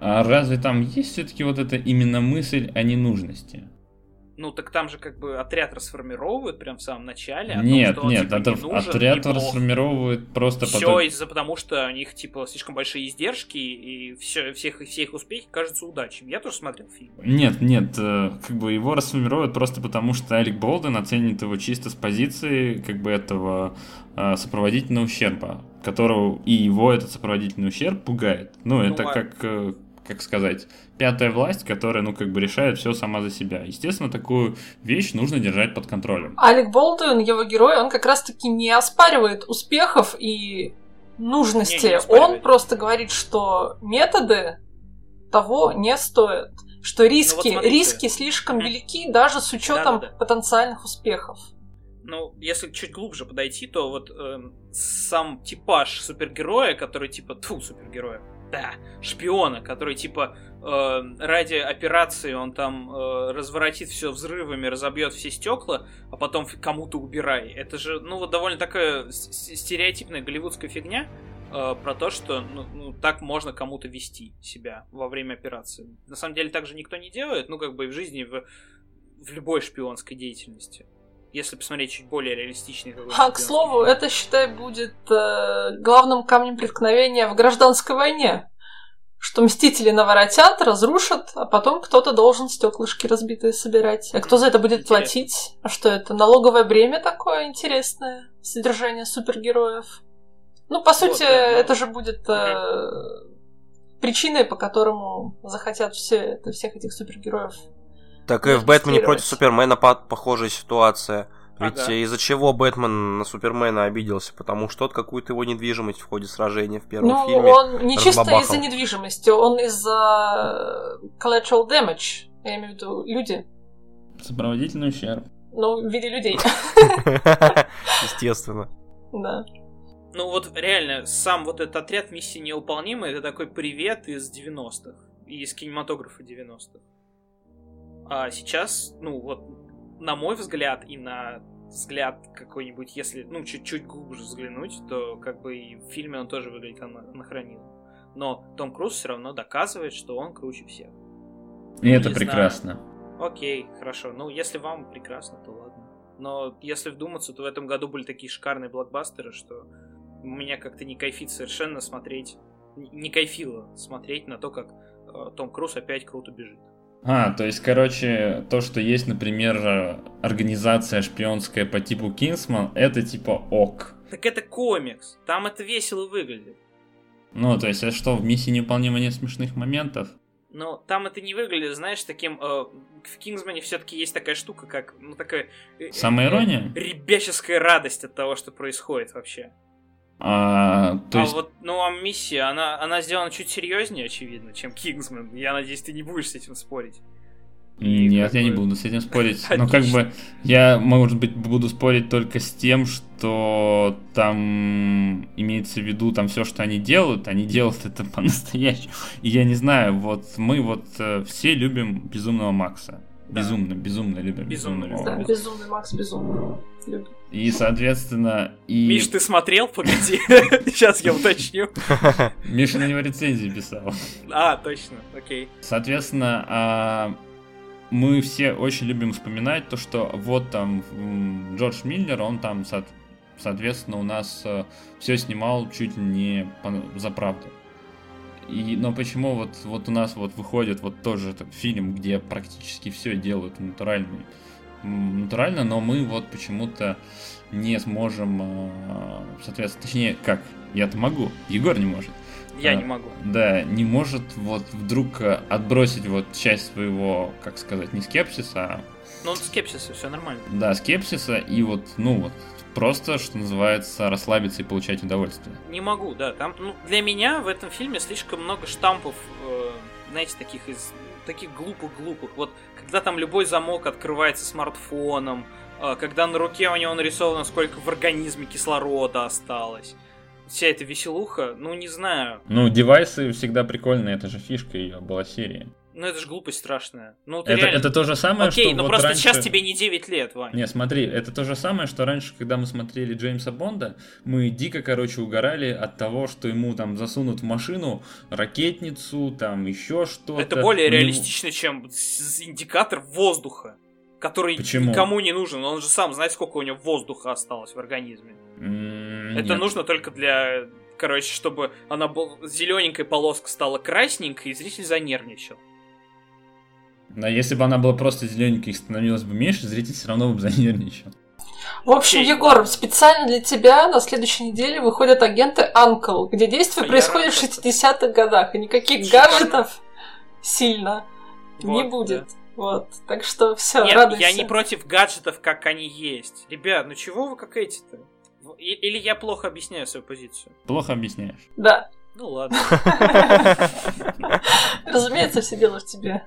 А разве там есть все-таки вот эта именно мысль о ненужности? Ну, так там же как бы отряд расформировывают прям в самом начале. о том, нет, что он, нет, типа, это не нужен, отряд и плох. расформировывает просто Все потом. из-за потому, что у них типа слишком большие издержки, и все, всех, все их успехи кажутся удачами. Я тоже смотрел фильм. Нет, нет, э, как бы его расформируют просто потому, что Алик Болден оценит его чисто с позиции как бы этого э, сопроводительного ущерба, которого и его этот сопроводительный ущерб пугает. Ну, Ну, это а- как, э, как сказать, пятая власть, которая, ну, как бы решает все сама за себя. Естественно, такую вещь нужно держать под контролем. Алек Болдуин, его герой, он как раз-таки не оспаривает успехов и нужности. Не, не оспаривает. он просто говорит, что методы того не стоит. Что риски, Ну вот смотрите. риски слишком велики даже с учетом Да-да-да. потенциальных успехов. Ну, если чуть глубже подойти, то вот эм, сам типаж супергероя, который типа, тьфу, супергероя, да, шпиона, который типа э, ради операции он там э, разворотит все взрывами, разобьет все стекла, а потом кому-то убирай. Это же, ну, вот довольно такая стереотипная голливудская фигня э, про то, что ну, ну, так можно кому-то вести себя во время операции. На самом деле так же никто не делает, ну, как бы и в жизни, в, в любой шпионской деятельности. Если посмотреть чуть более реалистичный какой-то А, к слову, это, считай, будет э, главным камнем преткновения в гражданской войне. Что мстители наворотят, разрушат, а потом кто-то должен стеклышки разбитые собирать. А кто за это будет Интересно. платить? А что это? Налоговое бремя такое интересное? Содержание супергероев? Ну, по сути, да, ну. это же будет э, причиной, по которому захотят все это, всех этих супергероев. Так и в Можно Бэтмене против Супермена по- похожая ситуация. Ведь Ага. из-за чего Бэтмен на Супермена обиделся? Потому что тот какую-то его недвижимость в ходе сражения в первом ну, фильме. он не чисто из-за недвижимости, он из-за collateral damage. Я имею в виду люди. Сопроводительный ущерб. Ну, в виде людей. (laughs) Естественно. Да. Ну вот реально, сам вот этот отряд миссии неуполнимый, это такой привет из 90-х. И из кинематографа 90-х. А сейчас, ну вот, на мой взгляд и на взгляд какой-нибудь, если, ну, чуть-чуть глубже взглянуть, то как бы и в фильме он тоже выглядит ана- анахронизмом. Но Том Круз все равно доказывает, что он круче всех. И это Не прекрасно. Окей, хорошо. Ну, если вам прекрасно, то ладно. Но если вдуматься, то в этом году были такие шикарные блокбастеры, что меня как-то не кайфит совершенно смотреть, не кайфило смотреть на то, как э, Том Круз опять круто бежит. А, то есть, короче, то, что есть, например, организация шпионская по типу Кинсман, это типа ок. Так это комикс, там это весело выглядит. Ну, то есть, это что, в миссии невыполнима нет смешных моментов? Но там это не выглядит, знаешь, таким... э, в Кингсмане все-таки есть такая штука, как... Ну, такая... э, Самоирония? э, Ребяческая радость от того, что происходит вообще. А, то а есть, вот, ну, а миссия, она, она сделана чуть серьезнее, очевидно, чем Кингсман. Я надеюсь, ты не будешь с этим спорить. И Нет, я не буду с этим спорить. Но как бы я, может быть, буду спорить только с тем, что там имеется в виду там все, что они делают, они делают это (laughs) по-настоящему. И я не знаю, вот мы вот э, все любим Безумного Макса. Да. Безумно, безумно любим Безумно Безумного Да, Макса. безумный Макс, безумный. Любит. И, соответственно, и... Миш, ты смотрел? Погоди. (laughs) Сейчас я уточню. (laughs) Миша на него рецензии писал. А, точно, окей. Соответственно, а, мы все очень любим вспоминать то, что вот там Джордж Миллер, он там, соот- соответственно, у нас все снимал чуть ли не за правду. И, но почему вот, вот у нас вот выходит вот тоже этот фильм, где практически все делают натурально, натурально, но мы вот почему-то не сможем, а, соответственно, точнее, как, я-то могу, Егор не может. Я А, не могу. Да, не может вот вдруг э, отбросить вот часть своего, как сказать, не скепсиса, а, Ну, скепсис, все нормально. да, скепсиса и вот, ну вот, просто, что называется, расслабиться и получать удовольствие. Не могу, да. Там, ну, для меня в этом фильме слишком много штампов, э, знаете, таких из таких глупых-глупых. Вот когда там любой замок открывается смартфоном, э, когда на руке у него нарисовано, сколько в организме кислорода осталось. Вся эта веселуха, ну не знаю. Ну, девайсы всегда прикольные, это же фишка ее была серии. Ну это же глупость страшная. Ну Это, реально- это то же самое, Окей, что ну вот просто раньше... сейчас тебе не 9 лет, Вань. Не, смотри, это то же самое, что раньше, когда мы смотрели Джеймса Бонда, мы дико, короче, угорали от того, что ему там засунут в машину ракетницу, там еще что-то. Это более У него- реалистично, чем индикатор воздуха, который Почему? никому не нужен. Он же сам знает, сколько у него воздуха осталось в организме. М, Это нет. нужно только для, короче, чтобы она была зелененькая полоска стала красненькой, и зритель занервничал. Но если бы она была просто зелененькой и становилась бы меньше, зритель все равно бы занервничал. В общем, Егор, специально для тебя на следующей неделе выходят агенты Анкл, где действие Я происходит рад в это. 60-х годах, и никаких гаджетов сильно не Вот, будет. да. Вот, так что все, Нет, радуйся. я не против гаджетов, как они есть. Ребят, ну чего вы как эти-то? Или я плохо объясняю свою позицию? Плохо объясняешь. Да. Ну ладно. (laughs) (laughs) Разумеется, все дело в тебе.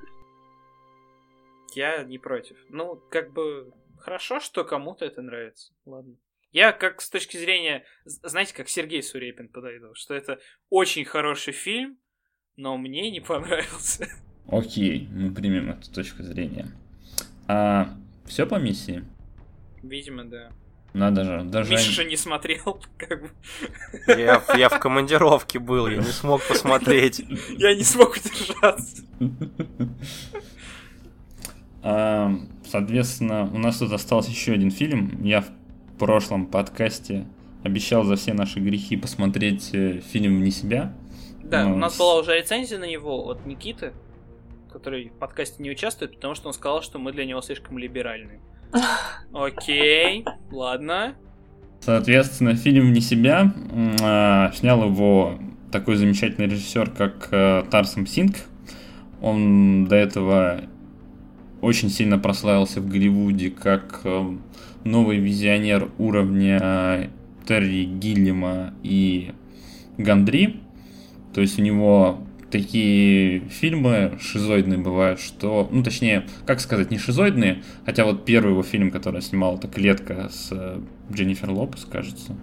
Я не против. Ну, как бы, хорошо, что кому-то это нравится. Ладно. Я как с точки зрения, знаете, как Сергей Сурепин подойду, что это очень хороший фильм, но мне не понравился. Окей, мы примем эту точку зрения. А все по миссии? Видимо, да. Надо же, даже... Миша же не смотрел, (laughs) как бы. Я, я в командировке был, я не смог посмотреть. Я не смог удержаться. (laughs) А, соответственно, у нас тут остался еще один фильм. Я в прошлом подкасте обещал за все наши грехи посмотреть э, фильм «Вне себя». Да, Но... у нас была уже рецензия на него от Никиты, который в подкасте не участвует, потому что он сказал, что мы для него слишком либеральны. (laughs) Окей, ладно. Соответственно, фильм «Вне себя» э, снял его такой замечательный режиссер, как э, Тарсом Синг. Он до этого очень сильно прославился в Голливуде как э, новый визионер уровня Терри Гиллима и Гандри. То есть у него такие фильмы шизоидные бывают, что, ну точнее, как сказать, не шизоидные, хотя вот первый его фильм, который снимал, это «Клетка» с э, Дженнифер Лопес, кажется,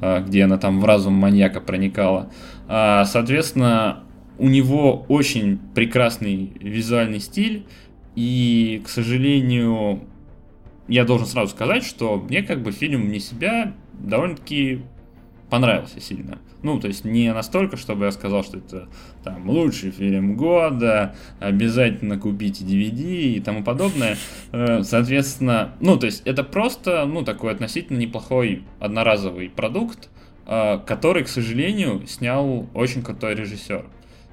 э, где она там в разум маньяка проникала. А, соответственно, у него очень прекрасный визуальный стиль, и, к сожалению, я должен сразу сказать, что мне как бы фильм не себя довольно-таки понравился сильно. Ну, то есть не настолько, чтобы я сказал, что это там лучший фильм года, обязательно купите DVD и тому подобное. Э, соответственно, ну, то есть это просто, ну, такой относительно неплохой одноразовый продукт, э, который, к сожалению, снял очень крутой режиссер.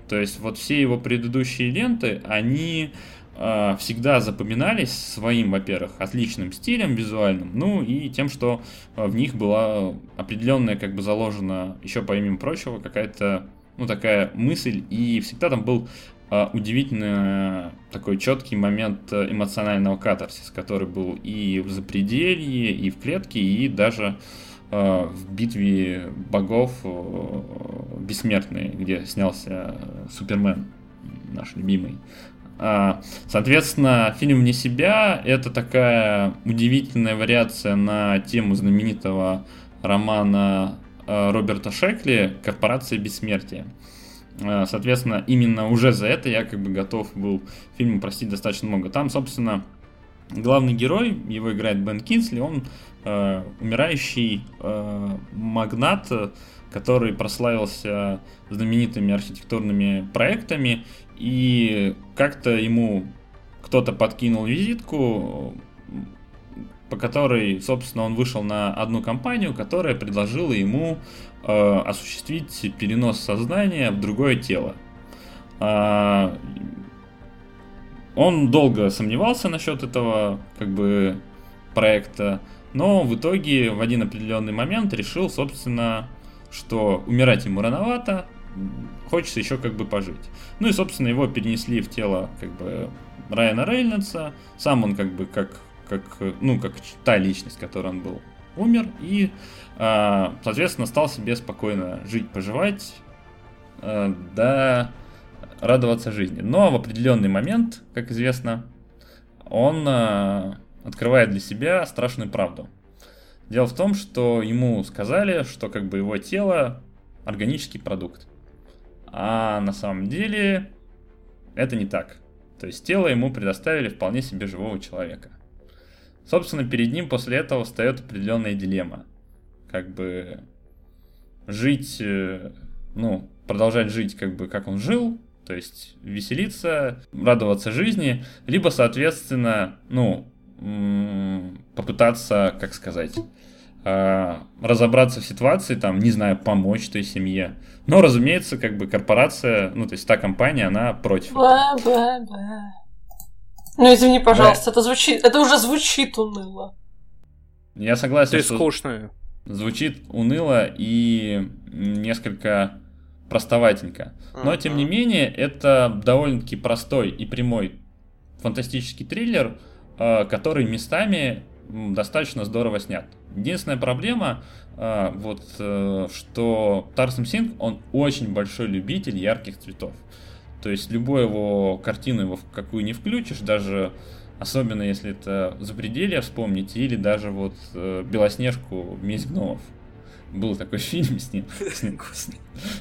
То есть вот все его предыдущие ленты, они всегда запоминались своим, во-первых, отличным стилем визуальным, ну и тем, что а, в них была определенная, как бы заложена, еще помимо прочего, какая-то, ну, такая мысль, и всегда там был а, удивительно такой четкий момент эмоционального катарсиса, который был и в запределье, и в клетке, и даже в битве богов бессмертные, где снялся Супермен, наш любимый. А, соответственно, фильм «Вне себя» — это такая удивительная вариация на тему знаменитого романа а, Роберта Шекли «Корпорация бессмертия». А, соответственно, именно уже за это я как бы готов был фильм простить достаточно много. Там, собственно, главный герой, его играет Бен Кинсли, он э, умирающий э, магнат, который прославился знаменитыми архитектурными проектами и как-то ему кто-то подкинул визитку, по которой, собственно, он вышел на одну компанию, которая предложила ему э, осуществить перенос сознания в другое тело. Э, он долго сомневался насчет этого как бы проекта, но в итоге в один определенный момент решил, собственно, что умирать ему рановато, хочется еще как бы пожить. Ну и, собственно, его перенесли в тело как бы Райана Рейнольдса. Сам он как бы как, как, ну, как та личность, которой он был, умер. И, э, соответственно, стал себе спокойно жить, поживать, э, да радоваться жизни. Но в определенный момент, как известно, он э, открывает для себя страшную правду. Дело в том, что ему сказали, что как бы его тело органический продукт. А на самом деле это не так. То есть тело ему предоставили вполне себе живого человека. Собственно, перед ним после этого встает определенная дилемма. Как бы жить, э, ну, продолжать жить, как бы, как он жил, то есть веселиться, радоваться жизни, либо, соответственно, ну, попытаться, как сказать, а, разобраться в ситуации, там, не знаю, помочь той семье. Но, разумеется, как бы корпорация, ну, то есть та компания, она против. Бла-бла-бла. Ну, извини, пожалуйста, да. это звучит, это уже звучит уныло. Я согласен, Ты что скучно. звучит уныло и несколько простоватенько. Но, тем не менее, это довольно-таки простой и прямой фантастический триллер, а, который местами достаточно здорово снят. Единственная проблема, э, вот, э, что Тарсом Синг, он очень большой любитель ярких цветов. То есть любую его картину, его в какую не включишь, даже особенно если это «Запределье» вспомнить, или даже вот э, «Белоснежку. Месть гномов». Был такой (laughs) фильм с ним.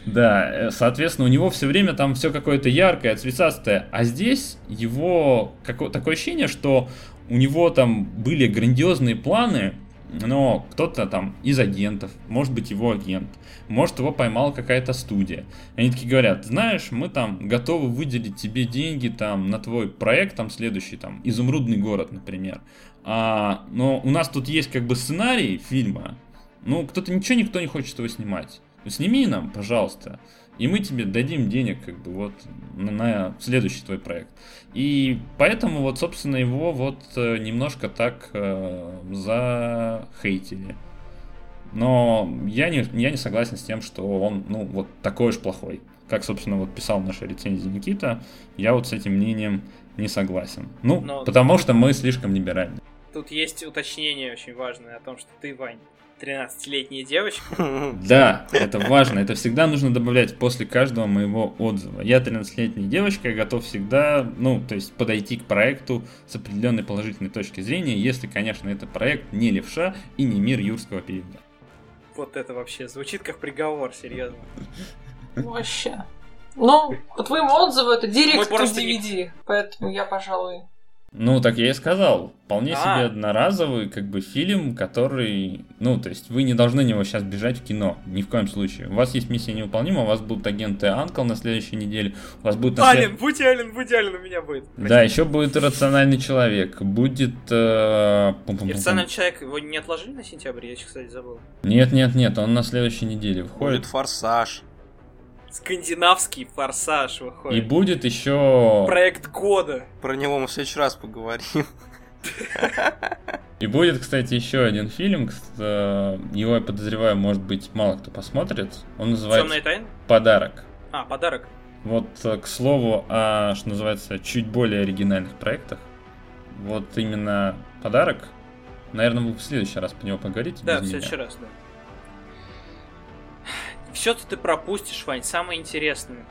Да, э, соответственно, у него все время там все какое-то яркое, цветастое. А здесь его такое ощущение, что у него там были грандиозные планы, но кто-то там из агентов, может быть его агент, может его поймала какая-то студия. Они такие говорят, знаешь, мы там готовы выделить тебе деньги там на твой проект, там следующий, там, Изумрудный город, например. А, но у нас тут есть как бы сценарий фильма, ну, кто-то ничего, никто не хочет его снимать. Ну, сними нам, пожалуйста, и мы тебе дадим денег, как бы, вот, на, на следующий твой проект. И поэтому, вот, собственно, его вот э, немножко так э, захейтили. Но я не, я не согласен с тем, что он, ну, вот такой уж плохой. Как, собственно, вот писал в нашей рецензии Никита, я вот с этим мнением не согласен. Ну, Но... потому что мы слишком либеральны. Тут есть уточнение очень важное о том, что ты, Вань, 13-летняя девочка. (laughs) Да, это важно. Это всегда нужно добавлять после каждого моего отзыва. Я 13-летняя девочка, я готов всегда, ну, то есть подойти к проекту с определенной положительной точки зрения, если, конечно, это проект не левша и не мир юрского периода. Вот это вообще звучит как приговор, серьезно. (laughs) Вообще. Ну, по твоему отзыву это директ DVD, поэтому я, пожалуй, ну, так я и сказал. Вполне а. себе одноразовый, как бы, фильм, который... Ну, то есть, вы не должны него сейчас бежать в кино. Ни в коем случае. У вас есть миссия невыполнима, у вас будут агенты Анкл на следующей неделе, у вас будет... На Ален, будь Ален, будь Ален у меня будет. Спасибо. Да, еще будет иррациональный человек. Будет... Э... Иррациональный человек, его не отложили на сентябрь? Я, кстати, забыл. Нет, нет, нет, он на следующей неделе входит. Будет Форсаж. Скандинавский форсаж выходит. И будет еще... Проект года. Про него мы в следующий раз поговорим. И будет, кстати, еще один фильм. Его, я подозреваю, может быть, мало кто посмотрит. Он называется Темная тайна? Подарок. А, подарок. Вот, э, к слову, о, что называется, чуть более оригинальных проектах. Вот именно подарок. Наверное, вы в следующий раз по него поговорите. Да, в следующий раз, да. Все-то ты пропустишь, Вань, самое интересное.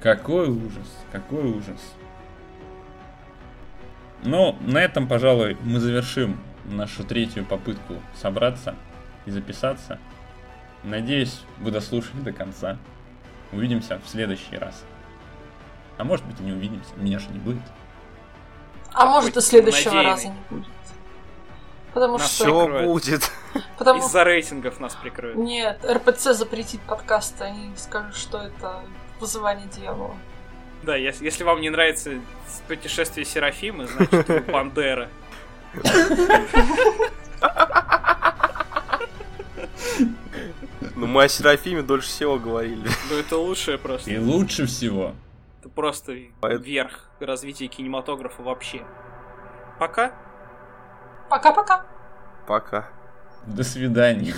Какой ужас, какой ужас. Ну, на этом, пожалуй, мы завершим нашу третью попытку собраться и записаться. Надеюсь, вы дослушали до конца. Увидимся в следующий раз. А может быть и не увидимся, меня же не будет. А может и следующего Надеянный. раза не будет. Потому нас что... Все будет. Потому... Из-за рейтингов нас прикроют. Нет, РПЦ запретит подкасты, они скажут, что это вызывание дьявола. Да, если, если вам не нравится путешествие Серафимы, значит вы (laughs) Бандера. Ну мы о Серафиме дольше всего говорили. Ну это лучшее просто. И лучше всего. Это просто верх развития кинематографа вообще. Пока. Пока-пока. Пока. До свидания.